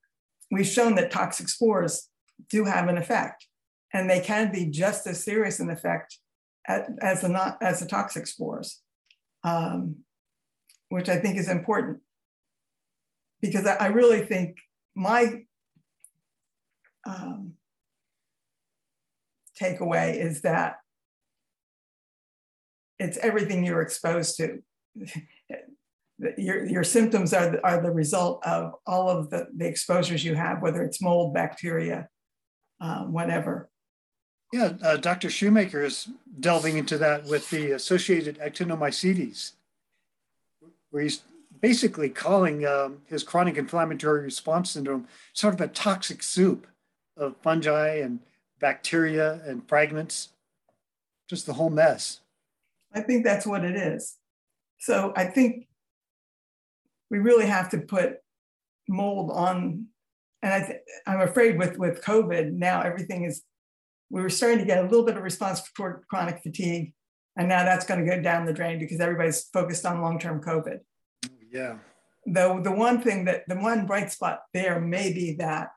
We've shown that toxic spores do have an effect, and they can be just as serious an effect as the not as the toxic spores, um, which I think is important because I, I really think my um, takeaway is that it's everything you're exposed to. your, your symptoms are the, are the result of all of the, the exposures you have, whether it's mold, bacteria, uh, whatever. Yeah, uh, Dr. Shoemaker is delving into that with the associated actinomycetes, where he's basically calling um, his chronic inflammatory response syndrome sort of a toxic soup of fungi and bacteria and fragments, just the whole mess. I think that's what it is. So I think we really have to put mold on, and I th- I'm afraid with with COVID now everything is. We were starting to get a little bit of response toward chronic fatigue, and now that's going to go down the drain because everybody's focused on long term COVID. Yeah. Though the one thing that the one bright spot there may be that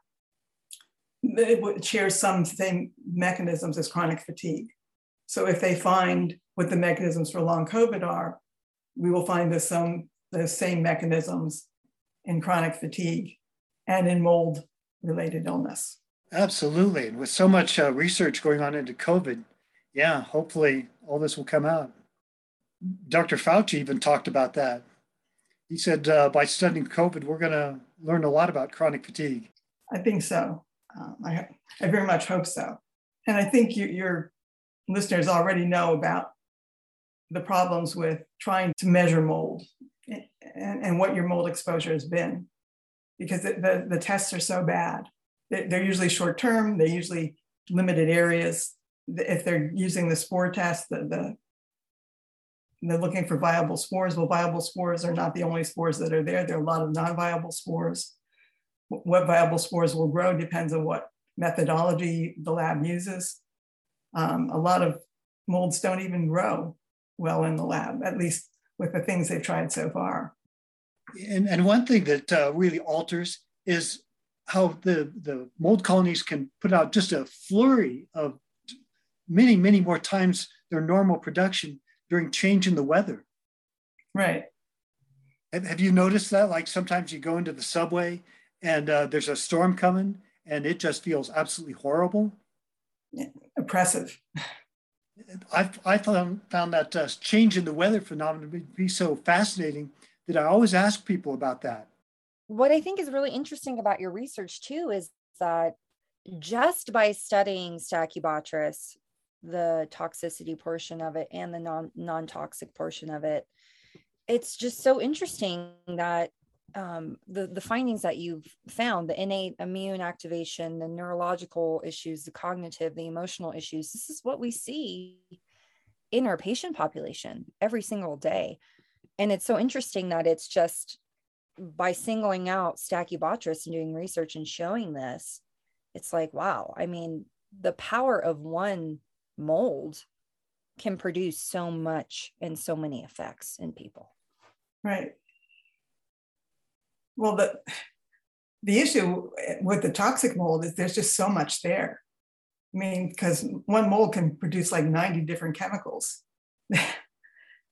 it would shares some same mechanisms as chronic fatigue. So if they find what the mechanisms for long COVID are, we will find the, some, the same mechanisms in chronic fatigue and in mold related illness. Absolutely. And with so much uh, research going on into COVID, yeah, hopefully all this will come out. Dr. Fauci even talked about that. He said uh, by studying COVID, we're going to learn a lot about chronic fatigue. I think so. Um, I, I very much hope so. And I think you, your listeners already know about the problems with trying to measure mold and, and what your mold exposure has been because the, the, the tests are so bad. They're, usually short term, they're usually limited areas. If they're using the spore test, the, the they're looking for viable spores. Well, viable spores are not the only spores that are there. There are a lot of non-viable spores what viable spores will grow depends on what methodology the lab uses. Um, a lot of molds don't even grow well in the lab, at least with the things they've tried so far. And, and one thing that uh, really alters is how the, the mold colonies can put out just a flurry of many, many more times their normal production during change in the weather. Right. Have, have you noticed that? Like sometimes you go into the subway and uh, there's a storm coming and it just feels absolutely horrible. Yeah, oppressive. I've, I found, found that uh, change in the weather phenomenon to be so fascinating that I always ask people about that. What I think is really interesting about your research too is that just by studying Stachybotrys, the toxicity portion of it and the non non-toxic portion of it, it's just so interesting that um, the the findings that you've found the innate immune activation the neurological issues the cognitive the emotional issues this is what we see in our patient population every single day. And it's so interesting that it's just by singling out stachybotrys and doing research and showing this it's like wow i mean the power of one mold can produce so much and so many effects in people right well, the the issue with the toxic mold is there's just so much there. I mean, because one mold can produce like 90 different chemicals.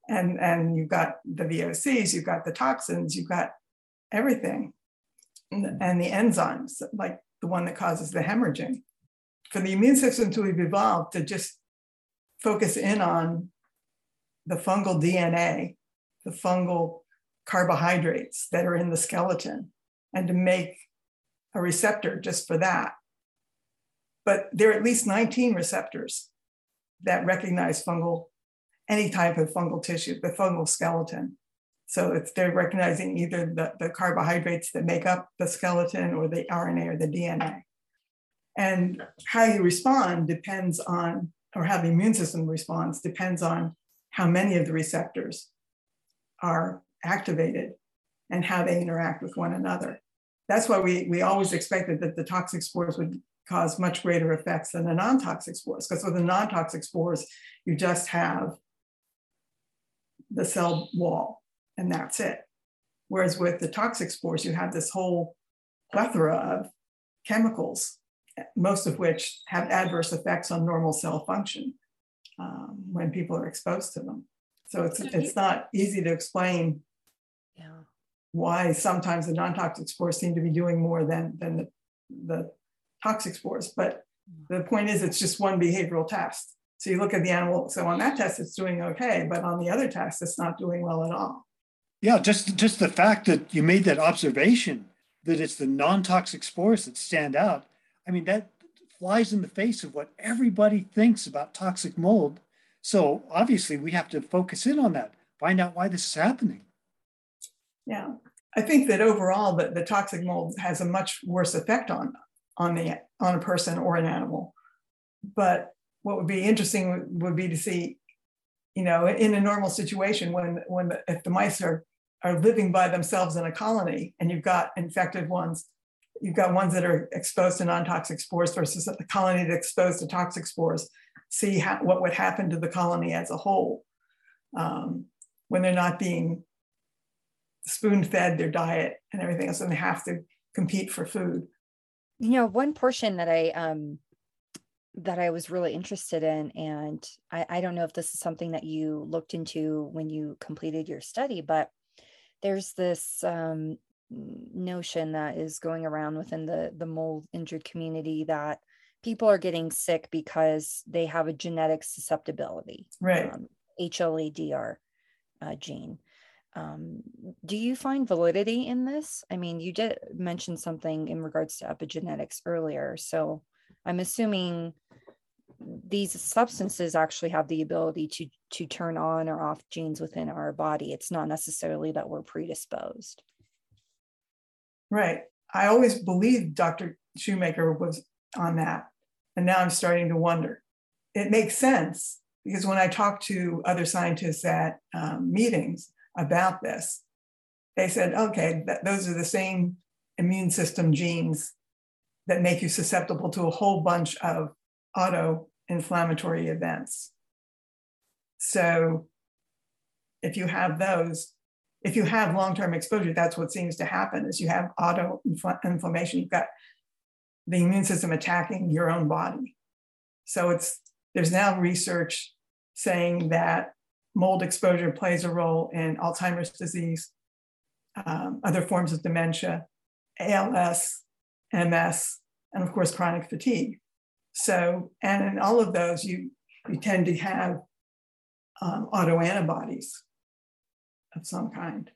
and and you've got the VOCs, you've got the toxins, you've got everything. And, and the enzymes, like the one that causes the hemorrhaging. For the immune system to have evolved to just focus in on the fungal DNA, the fungal carbohydrates that are in the skeleton and to make a receptor just for that. but there are at least 19 receptors that recognize fungal, any type of fungal tissue, the fungal skeleton. So it's they're recognizing either the, the carbohydrates that make up the skeleton or the RNA or the DNA. And how you respond depends on, or how the immune system responds depends on how many of the receptors are activated and how they interact with one another. That's why we, we always expected that the toxic spores would cause much greater effects than the non-toxic spores, because with the non-toxic spores, you just have the cell wall and that's it. Whereas with the toxic spores, you have this whole plethora of chemicals, most of which have adverse effects on normal cell function um, when people are exposed to them. So it's it's not easy to explain yeah. why sometimes the non-toxic spores seem to be doing more than than the, the toxic spores. But the point is, it's just one behavioral test. So you look at the animal. So on that test, it's doing okay, but on the other test, it's not doing well at all. Yeah, just just the fact that you made that observation that it's the non-toxic spores that stand out. I mean, that flies in the face of what everybody thinks about toxic mold. So obviously, we have to focus in on that, find out why this is happening. Yeah, I think that overall, the, the toxic mold has a much worse effect on on the on a person or an animal. But what would be interesting would be to see you know, in a normal situation when when the, if the mice are are living by themselves in a colony and you've got infected ones, you've got ones that are exposed to non-toxic spores versus a colony that's exposed to toxic spores. See how, what would happen to the colony as a whole um, when they're not being spoon-fed their diet and everything else, and they have to compete for food. You know, one portion that I um, that I was really interested in. And I, I don't know if this is something that you looked into when you completed your study, but there's this um, notion that is going around within the, the mold injured community that people are getting sick because they have a genetic susceptibility, right? Um, HLA-DR uh, gene. Um, do you find validity in this? I mean, you did mention something in regards to epigenetics earlier. So I'm assuming these substances actually have the ability to to turn on or off genes within our body. It's not necessarily that we're predisposed. Right. I always believed Dr. Shoemaker was on that. And now I'm starting to wonder. It makes sense because when I talk to other scientists at um, meetings about this, they said, okay, that, those are the same immune system genes that make you susceptible to a whole bunch of auto inflammatory events. So if you have those, if you have long-term exposure, that's what seems to happen is you have auto inflammation. You've got the immune system attacking your own body. So it's there's now research saying that mold exposure plays a role in Alzheimer's disease, um, other forms of dementia, ALS, MS, and of course chronic fatigue. So, and in all of those, you, you tend to have um, autoantibodies of some kind.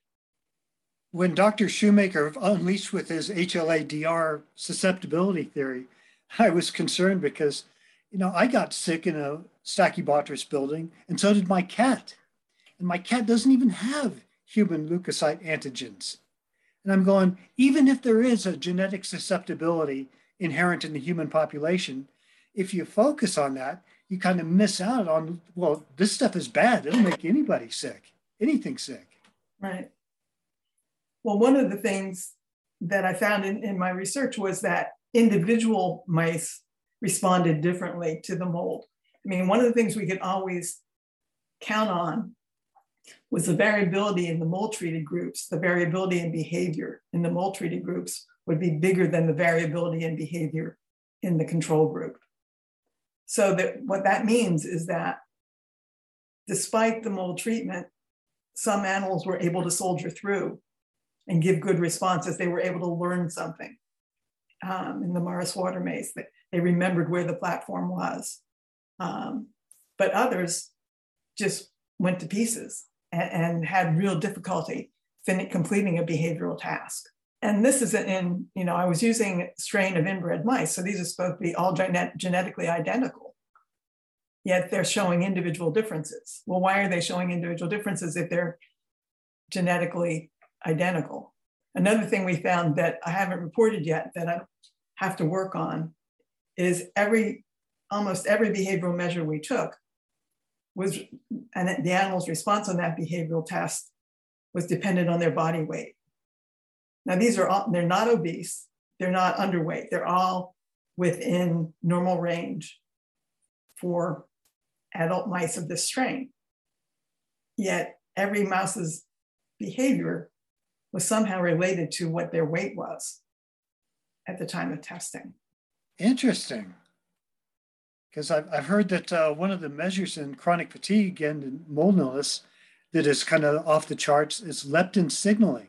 When Dr. Shoemaker unleashed with his HLA-DR susceptibility theory, I was concerned because, you know, I got sick in a Stachybotrys building, and so did my cat. And my cat doesn't even have human leukocyte antigens. And I'm going, even if there is a genetic susceptibility inherent in the human population, if you focus on that, you kind of miss out on, well, this stuff is bad. It'll make anybody sick, anything sick. Right. Well, one of the things that I found in, in my research was that individual mice responded differently to the mold. I mean, one of the things we could always count on was the variability in the mold treated groups, the variability in behavior in the mold treated groups would be bigger than the variability in behavior in the control group. So that what that means is that despite the mold treatment, some animals were able to soldier through and give good responses. They were able to learn something. Um, in the Morris water maze, they, they remembered where the platform was. Um, but others just went to pieces and, and had real difficulty fin- completing a behavioral task. and this is in, you know, I was using strain of inbred mice. So these are supposed to be all genet- genetically identical. Yet they're showing individual differences. Well, why are they showing individual differences if they're genetically identical? Another thing we found that I haven't reported yet that I have to work on is every almost every behavioral measure we took was and the animal's response on that behavioral test was dependent on their body weight. Now, these are all, they're not obese, they're not underweight, they're all within normal range for adult mice of this strain. Yet every mouse's behavior was somehow related to what their weight was at the time of testing. Interesting. Because I've, I've heard that uh, one of the measures in chronic fatigue and mold illness that is kind of off the charts is leptin signaling.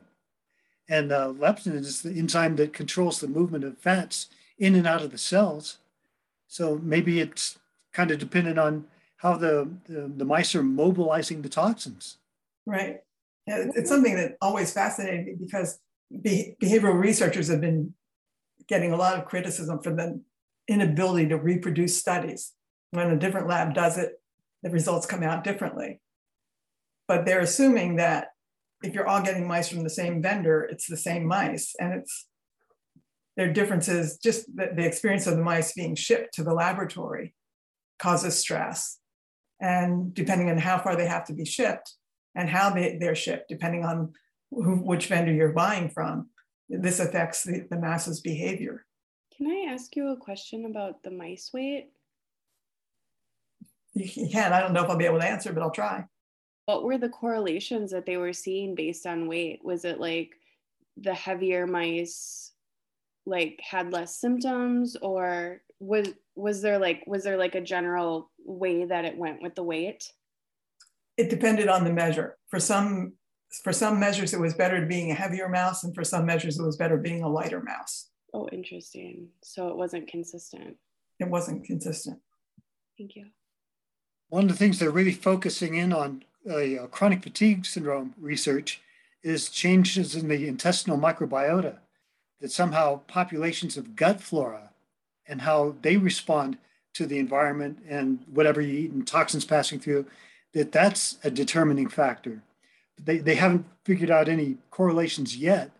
And uh, leptin is the enzyme that controls the movement of fats in and out of the cells. So maybe it's kind of dependent on how the, the, the mice are mobilizing the toxins. Right. It's something that always fascinated me because be- behavioral researchers have been getting a lot of criticism for the inability to reproduce studies. When a different lab does it, the results come out differently. But they're assuming that if you're all getting mice from the same vendor, it's the same mice. And it's their differences, just the, the experience of the mice being shipped to the laboratory causes stress. And depending on how far they have to be shipped and how they, they're shipped, depending on who, which vendor you're buying from, this affects the, the mouse's behavior. Can I ask you a question about the mice weight? You, you can. I don't know if I'll be able to answer, but I'll try what were the correlations that they were seeing based on weight? Was it like the heavier mice like had less symptoms or was was there like was there like a general way that it went with the weight? It depended on the measure. For some for some measures it was better being a heavier mouse and for some measures it was better being a lighter mouse. Oh, interesting. So it wasn't consistent. It wasn't consistent. Thank you. One of the things they're really focusing in on uh, chronic fatigue syndrome research is changes in the intestinal microbiota, that somehow populations of gut flora and how they respond to the environment and whatever you eat and toxins passing through, that that's a determining factor. They, they haven't figured out any correlations yet,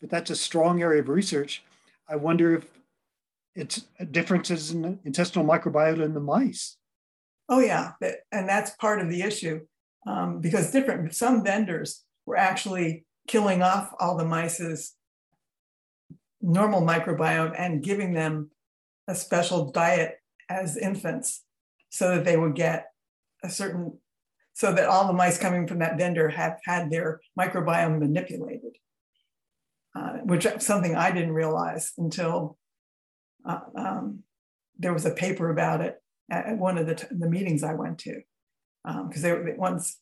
but that's a strong area of research. I wonder if it's differences in the intestinal microbiota in the mice. Oh yeah, and that's part of the issue um, because different some vendors were actually killing off all the mice's normal microbiome and giving them a special diet as infants so that they would get a certain so that all the mice coming from that vendor have had their microbiome manipulated uh, which is something i didn't realize until uh, um, there was a paper about it at one of the, t- the meetings i went to because um, they once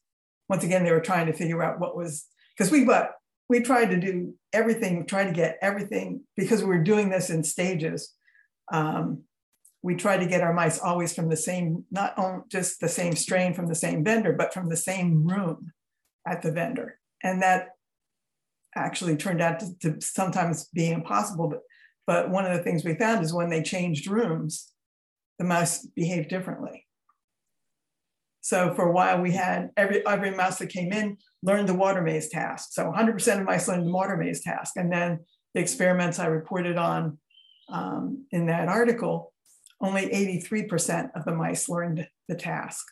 once again they were trying to figure out what was because we but we tried to do everything, tried to get everything because we were doing this in stages. Um, we try to get our mice always from the same, not only just the same strain from the same vendor, but from the same room at the vendor. And that actually turned out to, to sometimes be impossible. But, but one of the things we found is when they changed rooms, the mice behaved differently. So for a while, we had every every mouse that came in learned the water maze task. So 100% of mice learned the water maze task. And then the experiments I reported on um, in that article, only 83% of the mice learned the task,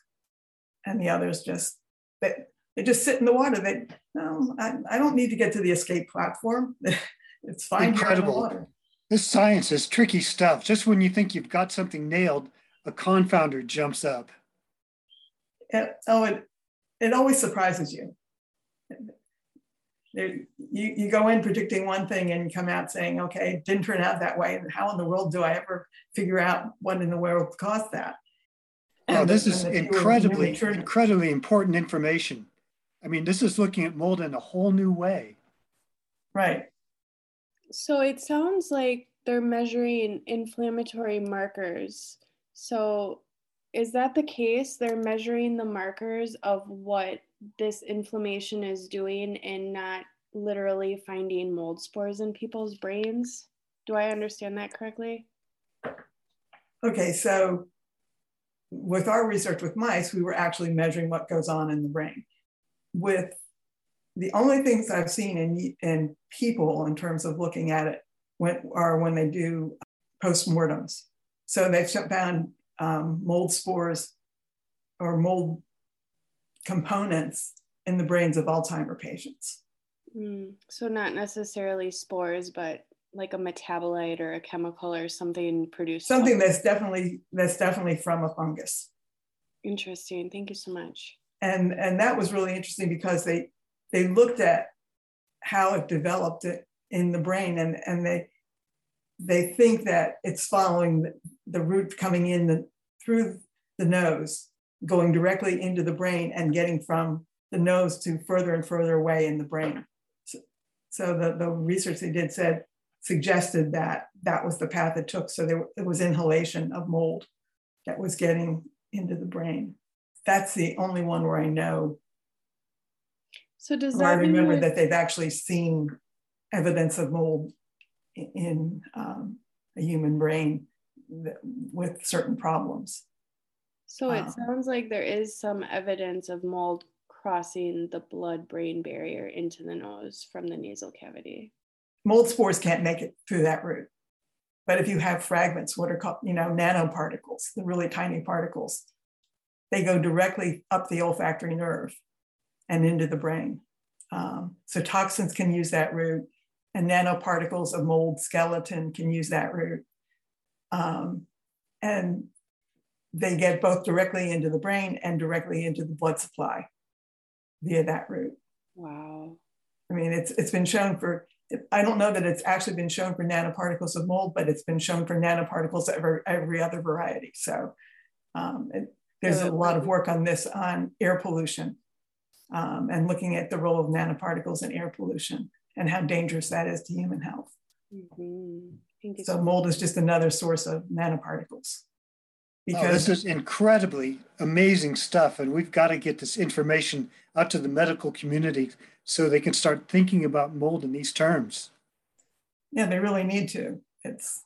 and the others just they, they just sit in the water. They no, I, I don't need to get to the escape platform. it's fine. Incredible. This science is tricky stuff. Just when you think you've got something nailed, a confounder jumps up it, oh, it, it always surprises you. There, you, you go in predicting one thing and you come out saying, okay, it didn't turn out that way. And how in the world do I ever figure out what in the world caused that? Oh, this is incredibly, incredibly important information. I mean, this is looking at mold in a whole new way. Right. So it sounds like they're measuring inflammatory markers. So is that the case? They're measuring the markers of what this inflammation is doing and not literally finding mold spores in people's brains. Do I understand that correctly? Okay, so with our research with mice, we were actually measuring what goes on in the brain. With the only things I've seen in, in people in terms of looking at it when, are when they do postmortems. So they've found um, mold spores or mold components in the brains of Alzheimer patients. Mm, so not necessarily spores, but like a metabolite or a chemical or something produced. Something that's definitely that's definitely from a fungus. Interesting. Thank you so much. And and that was really interesting because they they looked at how it developed it in the brain and and they they think that it's following the, the route coming in the, through the nose going directly into the brain and getting from the nose to further and further away in the brain so, so the, the research they did said suggested that that was the path it took. So there it was inhalation of mold that was getting into the brain. That's the only one where I know. So does that I remember that they've actually seen evidence of mold in um, a human brain with certain problems. So it um, sounds like there is some evidence of mold crossing the blood brain barrier into the nose from the nasal cavity mold spores can't make it through that route. But if you have fragments, what are called, you know, nanoparticles, the really tiny particles, they go directly up the olfactory nerve and into the brain. Um, so toxins can use that route, and nanoparticles of mold skeleton can use that route. Um, and they get both directly into the brain and directly into the blood supply via that route. Wow. I mean, it's it's been shown for I don't know that it's actually been shown for nanoparticles of mold, but it's been shown for nanoparticles of every, every other variety. So um, it, there's a lot of work on this on air pollution um, and looking at the role of nanoparticles in air pollution and how dangerous that is to human health. Mm-hmm. So mold is just another source of nanoparticles. Because oh, this is incredibly amazing stuff, and we've got to get this information out to the medical community so they can start thinking about mold in these terms. Yeah, they really need to. It's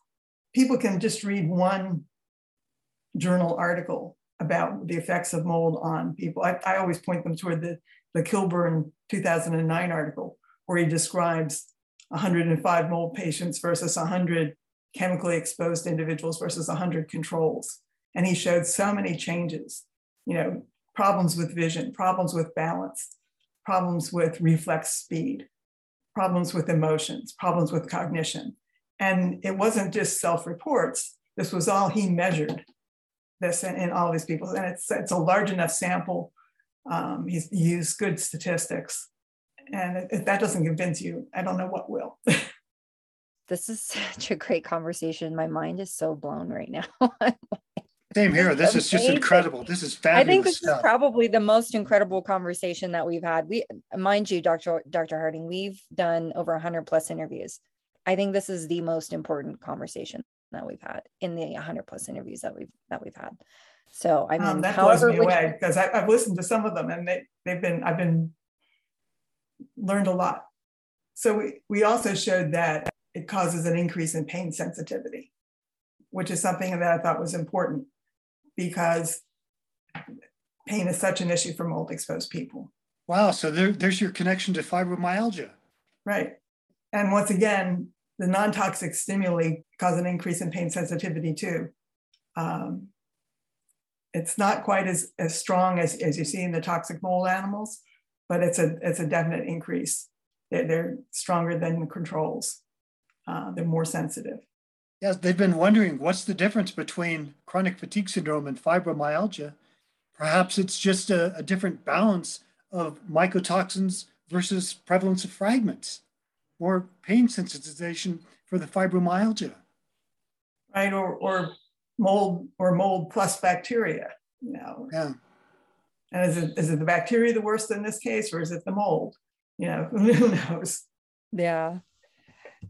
people can just read one journal article about the effects of mold on people. I, I always point them toward the, the Kilburn 2009 article where he describes 105 mold patients versus 100 chemically exposed individuals versus 100 controls. And he showed so many changes, you know, problems with vision, problems with balance, problems with reflex speed, problems with emotions, problems with cognition. And it wasn't just self reports, this was all he measured this in, in, all these people. And it's, it's a large enough sample. Um, he's he used good statistics. And if that doesn't convince you, I don't know what will. this is such a great conversation. My mind is so blown right now. Same here. This is just incredible. This is fabulous. I think this stuff. is probably the most incredible conversation that we've had. We, mind you, Dr. Dr. Harding, we've done over 100 plus interviews. I think this is the most important conversation that we've had in the 100 plus interviews that we've that we've had. So I mean, um, that blows me away because I've listened to some of them and they they've been I've been learned a lot. So we we also showed that it causes an increase in pain sensitivity, which is something that I thought was important because pain is such an issue for mold exposed people. Wow. So there, there's your connection to fibromyalgia. Right. And once again, the non toxic stimuli cause an increase in pain sensitivity too. Um, it's not quite as, as strong as, as you see in the toxic mold animals, but it's a, it's a definite increase. They're, they're stronger than the controls, uh, they're more sensitive. Yes, they've been wondering what's the difference between chronic fatigue syndrome and fibromyalgia. Perhaps it's just a, a different balance of mycotoxins versus prevalence of fragments, or pain sensitization for the fibromyalgia. Right, or, or mold or mold plus bacteria, you know. Yeah. And is it, is it the bacteria the worst in this case, or is it the mold? You know, who knows? Yeah.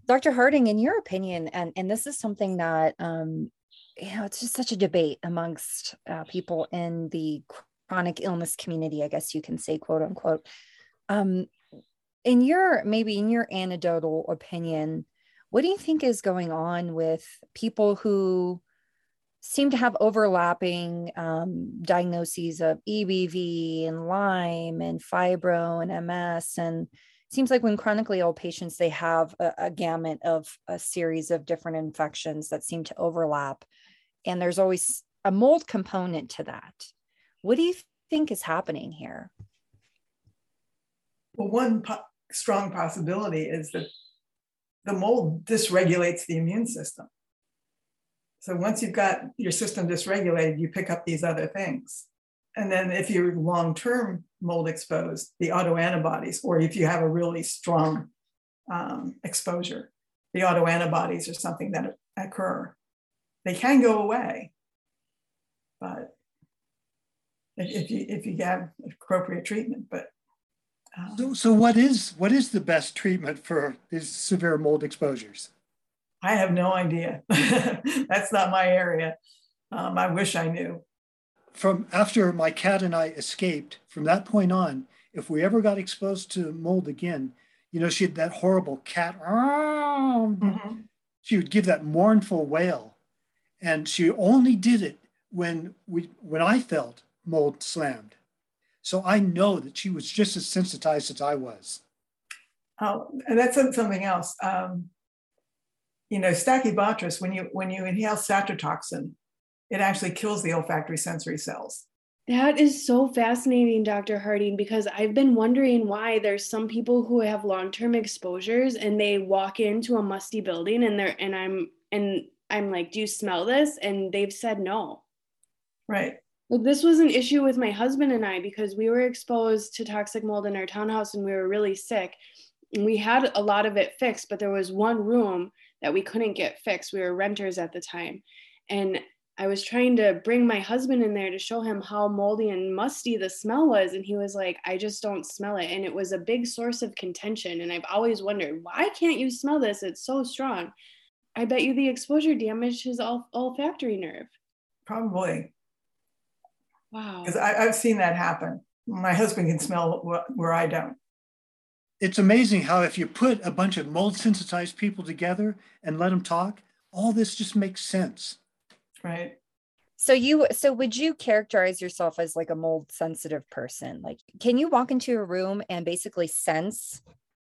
Dr. Harding, in your opinion, and, and this is something that, um, you know, it's just such a debate amongst uh, people in the chronic illness community, I guess you can say, quote unquote. Um, in your maybe in your anecdotal opinion, what do you think is going on with people who seem to have overlapping um, diagnoses of EBV and Lyme and fibro and MS and seems like when chronically ill patients they have a, a gamut of a series of different infections that seem to overlap and there's always a mold component to that. What do you think is happening here? Well one po- strong possibility is that the mold dysregulates the immune system. So once you've got your system dysregulated you pick up these other things and then if you're long term mold exposed, the autoantibodies, or if you have a really strong um, exposure, the autoantibodies are something that occur. They can go away, but if, you if you have appropriate treatment, but um, so, so what is what is the best treatment for these severe mold exposures? I have no idea. That's not my area. Um, I wish I knew from after my cat and I escaped, from that point on, if we ever got exposed to mold again, you know, she had that horrible cat. Mm-hmm. She would give that mournful wail, and she only did it when we when I felt mold slammed. So I know that she was just as sensitized as I was. Oh, and that's something else. Um, you know, Stachybotrys, when you when you inhale satrotoxin, it actually kills the olfactory sensory cells. That is so fascinating, Dr. Harding, because I've been wondering why there's some people who have long-term exposures and they walk into a musty building and they're and I'm and I'm like, "Do you smell this?" and they've said no. Right. Like this was an issue with my husband and I because we were exposed to toxic mold in our townhouse and we were really sick. And we had a lot of it fixed, but there was one room that we couldn't get fixed. We were renters at the time. And I was trying to bring my husband in there to show him how moldy and musty the smell was. And he was like, I just don't smell it. And it was a big source of contention. And I've always wondered, why can't you smell this? It's so strong. I bet you the exposure damaged his olfactory nerve. Probably. Wow. Because I've seen that happen. My husband can smell where I don't. It's amazing how if you put a bunch of mold sensitized people together and let them talk, all this just makes sense right. So you so would you characterize yourself as like a mold sensitive person? Like can you walk into a room and basically sense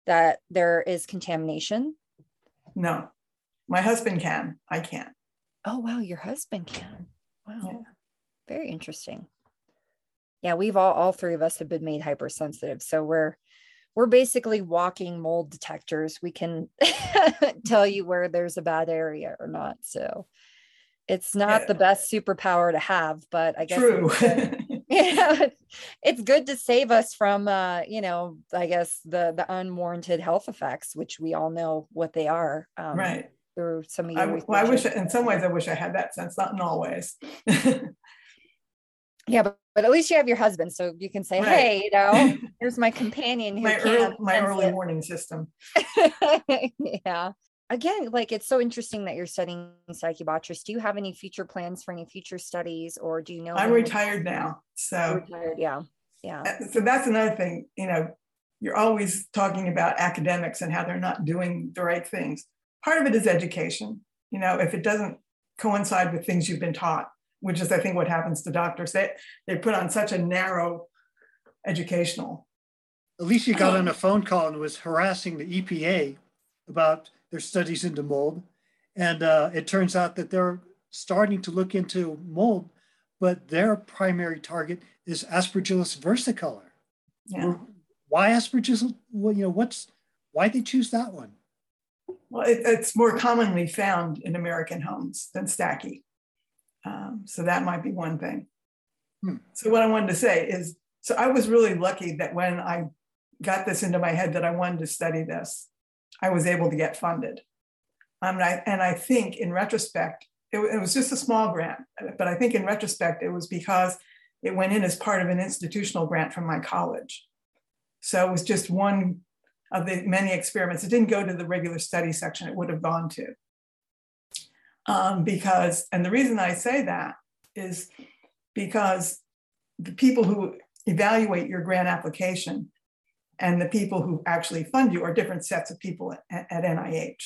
that there is contamination? No. My husband can. I can't. Oh wow. Your husband can. Wow. Yeah. very interesting. Yeah we've all all three of us have been made hypersensitive. So we're we're basically walking mold detectors. We can tell mm-hmm. you where there's a bad area or not. So it's not yeah. the best superpower to have, but I guess True. yeah, it's good to save us from uh, you know, I guess the the unwarranted health effects, which we all know what they are. Um, right. Through some of your I, well, I wish in some ways I wish I had that sense, not in all ways. yeah, but, but at least you have your husband, so you can say, right. "Hey, you know, here's my companion my early, my early warning system." yeah, again, like it's so interesting that you're studying Stachybotrys. Do you have any future plans for any future studies, or do you know? I'm retired now, so retired, yeah, yeah. Uh, so that's another thing. You know, you're always talking about academics and how they're not doing the right things. Part of it is education. You know, if it doesn't coincide with things you've been taught, which is I think what happens to doctors, they they put on such a narrow educational. Alicia got on a phone call and was harassing the EPA about their studies into mold. And uh, it turns out that they're starting to look into mold, but their primary target is Aspergillus versicolor. Yeah. Why Aspergillus? Well, you know, what's why they choose that one? Well, it, it's more commonly found in American homes than Stachy. Um, so that might be one thing. Hmm. So what I wanted to say is, so I was really lucky that when I got this into my head that I wanted to study this, I was able to get funded. Um, and, I, and I think in retrospect, it, it was just a small grant, but I think in retrospect, it was because it went in as part of an institutional grant from my college. So it was just one of the many experiments. It didn't go to the regular study section, it would have gone to. Um, because, and the reason I say that is because the people who evaluate your grant application and the people who actually fund you are different sets of people at, at NIH.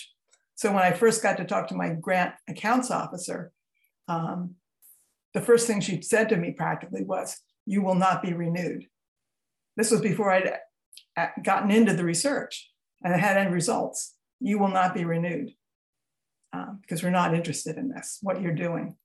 So when I first got to talk to my grant accounts officer, um, the first thing she said to me practically was, You will not be renewed. This was before I'd uh, gotten into the research and I had any results. You will not be renewed um, because we're not interested in this, what you're doing.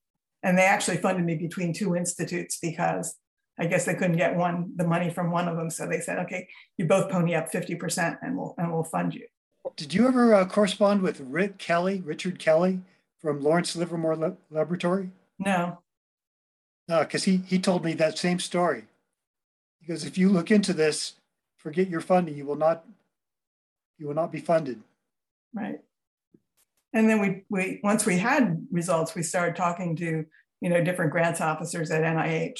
And they actually funded me between two institutes because I guess they couldn't get one the money from one of them. So they said, okay, you both pony up 50% and we'll and we'll fund you. Did you ever uh, correspond with Rick Kelley, Richard Kelley from Lawrence Livermore Laboratory? No. No, because he he told me that same story. Because if you look into this, forget your funding, you will not you will not be funded. Right. And then we we once we had results, we started talking to you know different grants officers at NIH,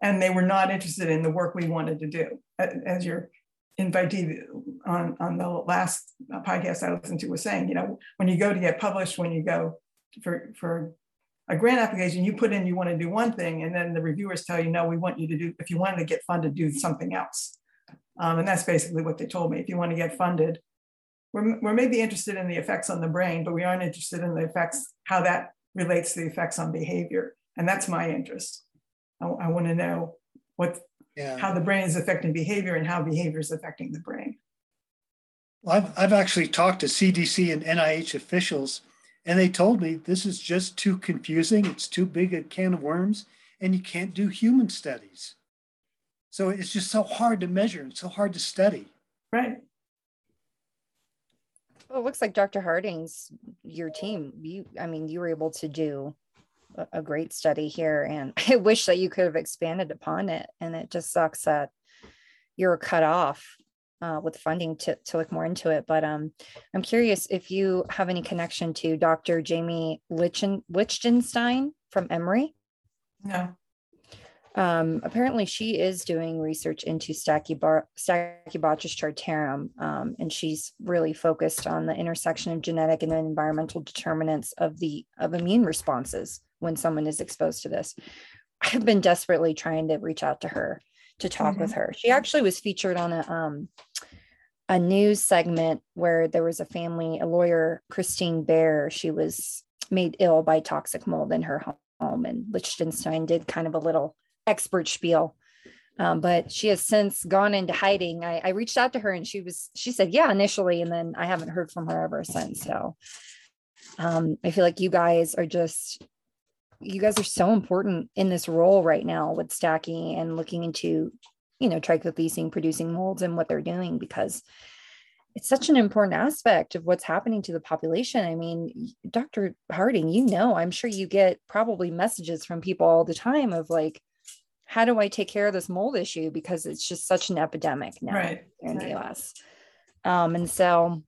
and they were not interested in the work we wanted to do. As your invitee on on the last podcast I listened to was saying, you know, when you go to get published, when you go for for a grant application, you put in you want to do one thing, and then the reviewers tell you, no, we want you to do, if you wanted to get funded, do something else. Um, and that's basically what they told me. If you want to get funded, we're, we're maybe interested in the effects on the brain, but we aren't interested in the effects, how that relates to the effects on behavior. And that's my interest. I, I want to know what, yeah. how the brain is affecting behavior and how behavior is affecting the brain. Well, I've, I've actually talked to CDC and NIH officials and they told me this is just too confusing. It's too big a can of worms, and you can't do human studies. So it's just so hard to measure and so hard to study. Right. Well, it looks like Dr. Harding's your team. You, I mean, you were able to do a, great study here, and I wish that you could have expanded upon it. And it just sucks that you're cut off uh, with funding to, to look more into it. But um, I'm curious if you have any connection to Dr. Jamie Lichten, Lichtenstein from Emory. No. Um, apparently, she is doing research into Stachybar- Stachybotrys chartarum, um, and she's really focused on the intersection of genetic and environmental determinants of the of immune responses when someone is exposed to this. I've been desperately trying to reach out to her to talk mm-hmm. with her. She actually was featured on a um, a news segment where there was a family, a lawyer, Christine Bear. She was made ill by toxic mold in her home, and Lichtenstein did kind of a little expert spiel. Um, but she has since gone into hiding. I, I reached out to her and she was she said yeah initially, and then I haven't heard from her ever since. So um, I feel like you guys are just you guys are so important in this role right now with stacking and looking into, you know, trichothecene producing molds and what they're doing because it's such an important aspect of what's happening to the population. I mean, Dr. Harding, you know, I'm sure you get probably messages from people all the time of like, how do I take care of this mold issue? Because it's just such an epidemic now right. in right. the US. Um, and so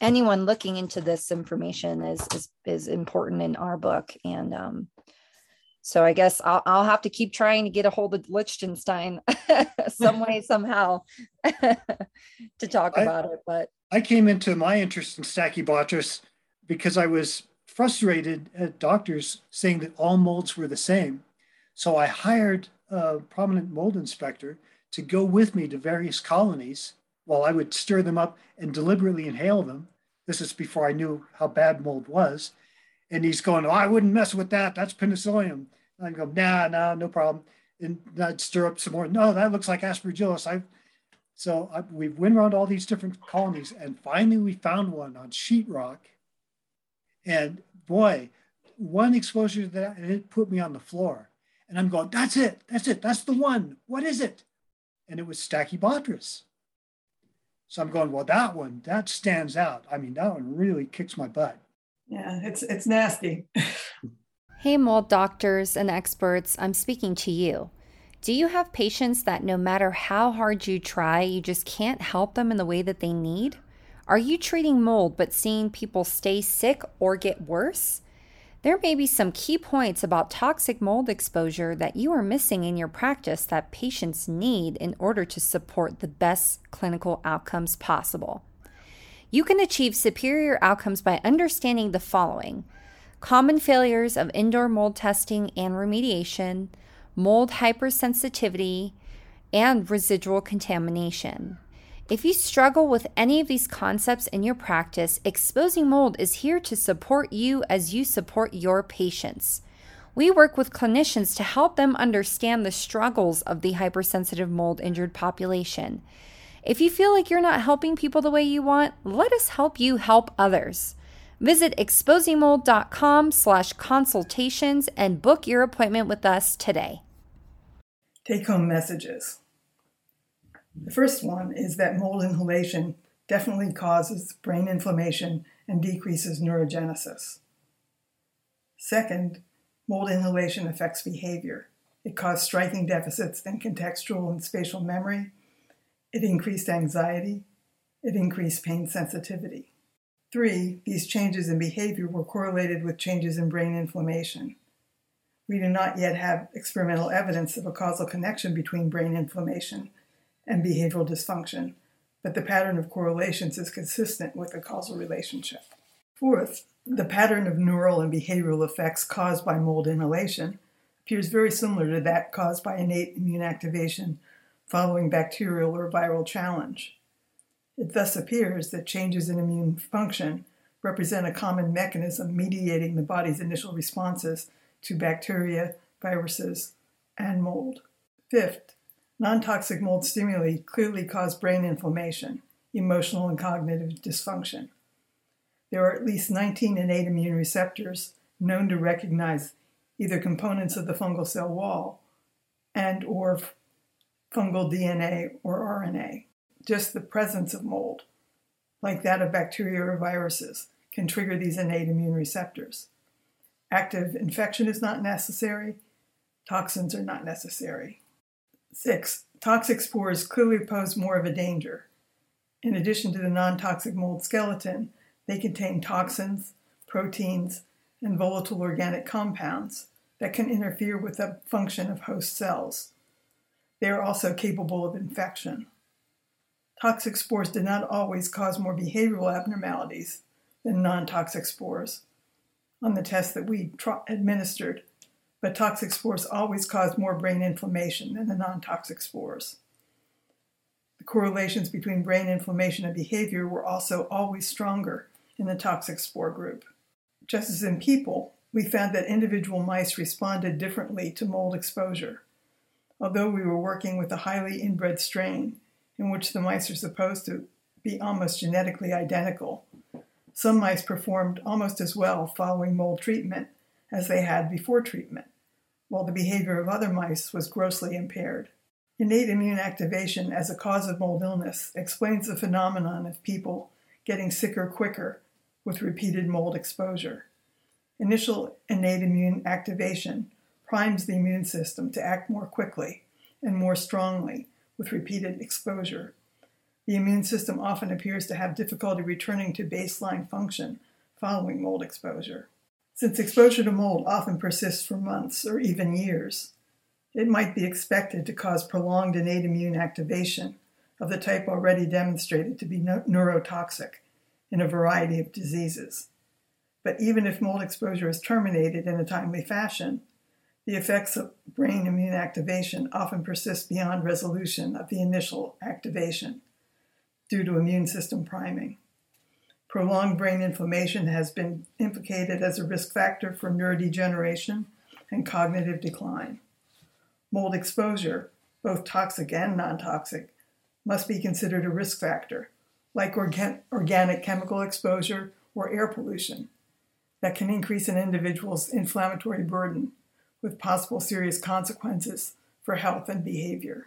anyone looking into this information is is, is important in our book and um, so I guess I'll, I'll have to keep trying to get a hold of Lichtenstein some way somehow to talk I, about it. But I came into my interest in Stachybotrys because I was frustrated at doctors saying that all molds were the same. So I hired a prominent mold inspector to go with me to various colonies while I would stir them up and deliberately inhale them. This is before I knew how bad mold was. And he's going, oh, I wouldn't mess with that. That's penicillium. And I go, nah, nah, no problem. And I'd stir up some more. No, that looks like aspergillus. I so I, we went around all these different colonies, and finally we found one on sheetrock. And boy, one exposure to that, and it put me on the floor. And I'm going, that's it, that's it, that's the one. What is it? And it was Stachybotrys. So I'm going, well, that one, that stands out. I mean, that one really kicks my butt. Yeah, it's it's nasty. hey, mold doctors and experts, I'm speaking to you. Do you have patients that no matter how hard you try, you just can't help them in the way that they need? Are you treating mold but seeing people stay sick or get worse? There may be some key points about toxic mold exposure that you are missing in your practice that patients need in order to support the best clinical outcomes possible. You can achieve superior outcomes by understanding the following common failures of indoor mold testing and remediation, mold hypersensitivity, and residual contamination. If you struggle with any of these concepts in your practice, Exposing Mold is here to support you as you support your patients. We work with clinicians to help them understand the struggles of the hypersensitive mold injured population. If you feel like you're not helping people the way you want, let us help you help others. Visit exposingmold.com slash consultations and book your appointment with us today. Take home messages. The first one is that mold inhalation definitely causes brain inflammation and decreases neurogenesis. Second, mold inhalation affects behavior. It caused striking deficits in contextual and spatial memory. It increased anxiety. It increased pain sensitivity. Three, these changes in behavior were correlated with changes in brain inflammation. We do not yet have experimental evidence of a causal connection between brain inflammation and behavioral dysfunction, but the pattern of correlations is consistent with the causal relationship. Fourth, the pattern of neural and behavioral effects caused by mold inhalation appears very similar to that caused by innate immune activation following bacterial or viral challenge. It thus appears that changes in immune function represent a common mechanism mediating the body's initial responses to bacteria, viruses, and mold. Fifth, Non toxic mold stimuli clearly cause brain inflammation, emotional and cognitive dysfunction. There are at least 19 innate immune receptors known to recognize either components of the fungal cell wall and or fungal DNA or RNA. Just the presence of mold, like that of bacteria or viruses, can trigger these innate immune receptors. Active infection is not necessary, toxins are not necessary. Six, toxic spores clearly pose more of a danger. In addition to the non toxic mold skeleton, they contain toxins, proteins, and volatile organic compounds that can interfere with the function of host cells. They are also capable of infection. Toxic spores do not always cause more behavioral abnormalities than non toxic spores. On the test that we administered, but toxic spores always cause more brain inflammation than the non toxic spores. The correlations between brain inflammation and behavior were also always stronger in the toxic spore group. Just as in people, we found that individual mice responded differently to mold exposure. Although we were working with a highly inbred strain, in which the mice are supposed to be almost genetically identical, some mice performed almost as well following mold treatment as they had before treatment, while the behavior of other mice was grossly impaired. Innate immune activation as a cause of mold illness explains the phenomenon of people getting sicker quicker with repeated mold exposure. Initial innate immune activation primes the immune system to act more quickly and more strongly with repeated exposure. The immune system often appears to have difficulty returning to baseline function following mold exposure. Since exposure to mold often persists for months or even years, it might be expected to cause prolonged innate immune activation of the type already demonstrated to be neurotoxic in a variety of diseases. But even if mold exposure is terminated in a timely fashion, the effects of brain immune activation often persist beyond resolution of the initial activation due to immune system priming. Prolonged brain inflammation has been implicated as a risk factor for neurodegeneration and cognitive decline. Mold exposure, both toxic and non toxic, must be considered a risk factor, like organ- organic chemical exposure or air pollution, that can increase an individual's inflammatory burden with possible serious consequences for health and behavior.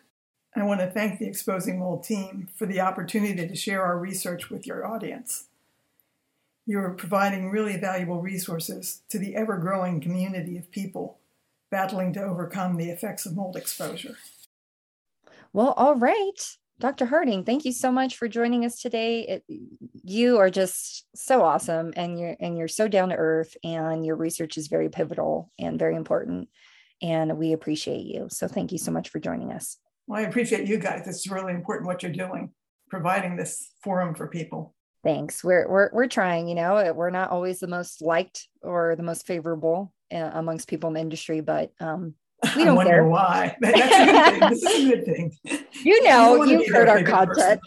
I want to thank the Exposing Mold team for the opportunity to share our research with your audience you're providing really valuable resources to the ever growing community of people battling to overcome the effects of mold exposure. Well, all right. Dr. Harding, thank you so much for joining us today. It, you are just so awesome and you're and you're so down to earth and your research is very pivotal and very important and we appreciate you. So thank you so much for joining us. Well, I appreciate you guys. It's really important what you're doing, providing this forum for people thanks we're we're we're trying you know we're not always the most liked or the most favorable uh, amongst people in the industry but um We don't I wonder care. why. That's a good thing. This is a good thing. You know, wanna you've heard our content.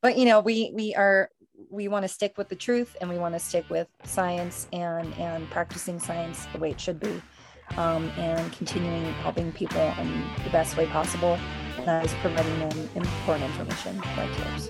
but you know, we we are we want to stick with the truth and we want to stick with science and and practicing science the way it should be. Um, and continuing helping people in the best way possible. And that is providing them important information like yours.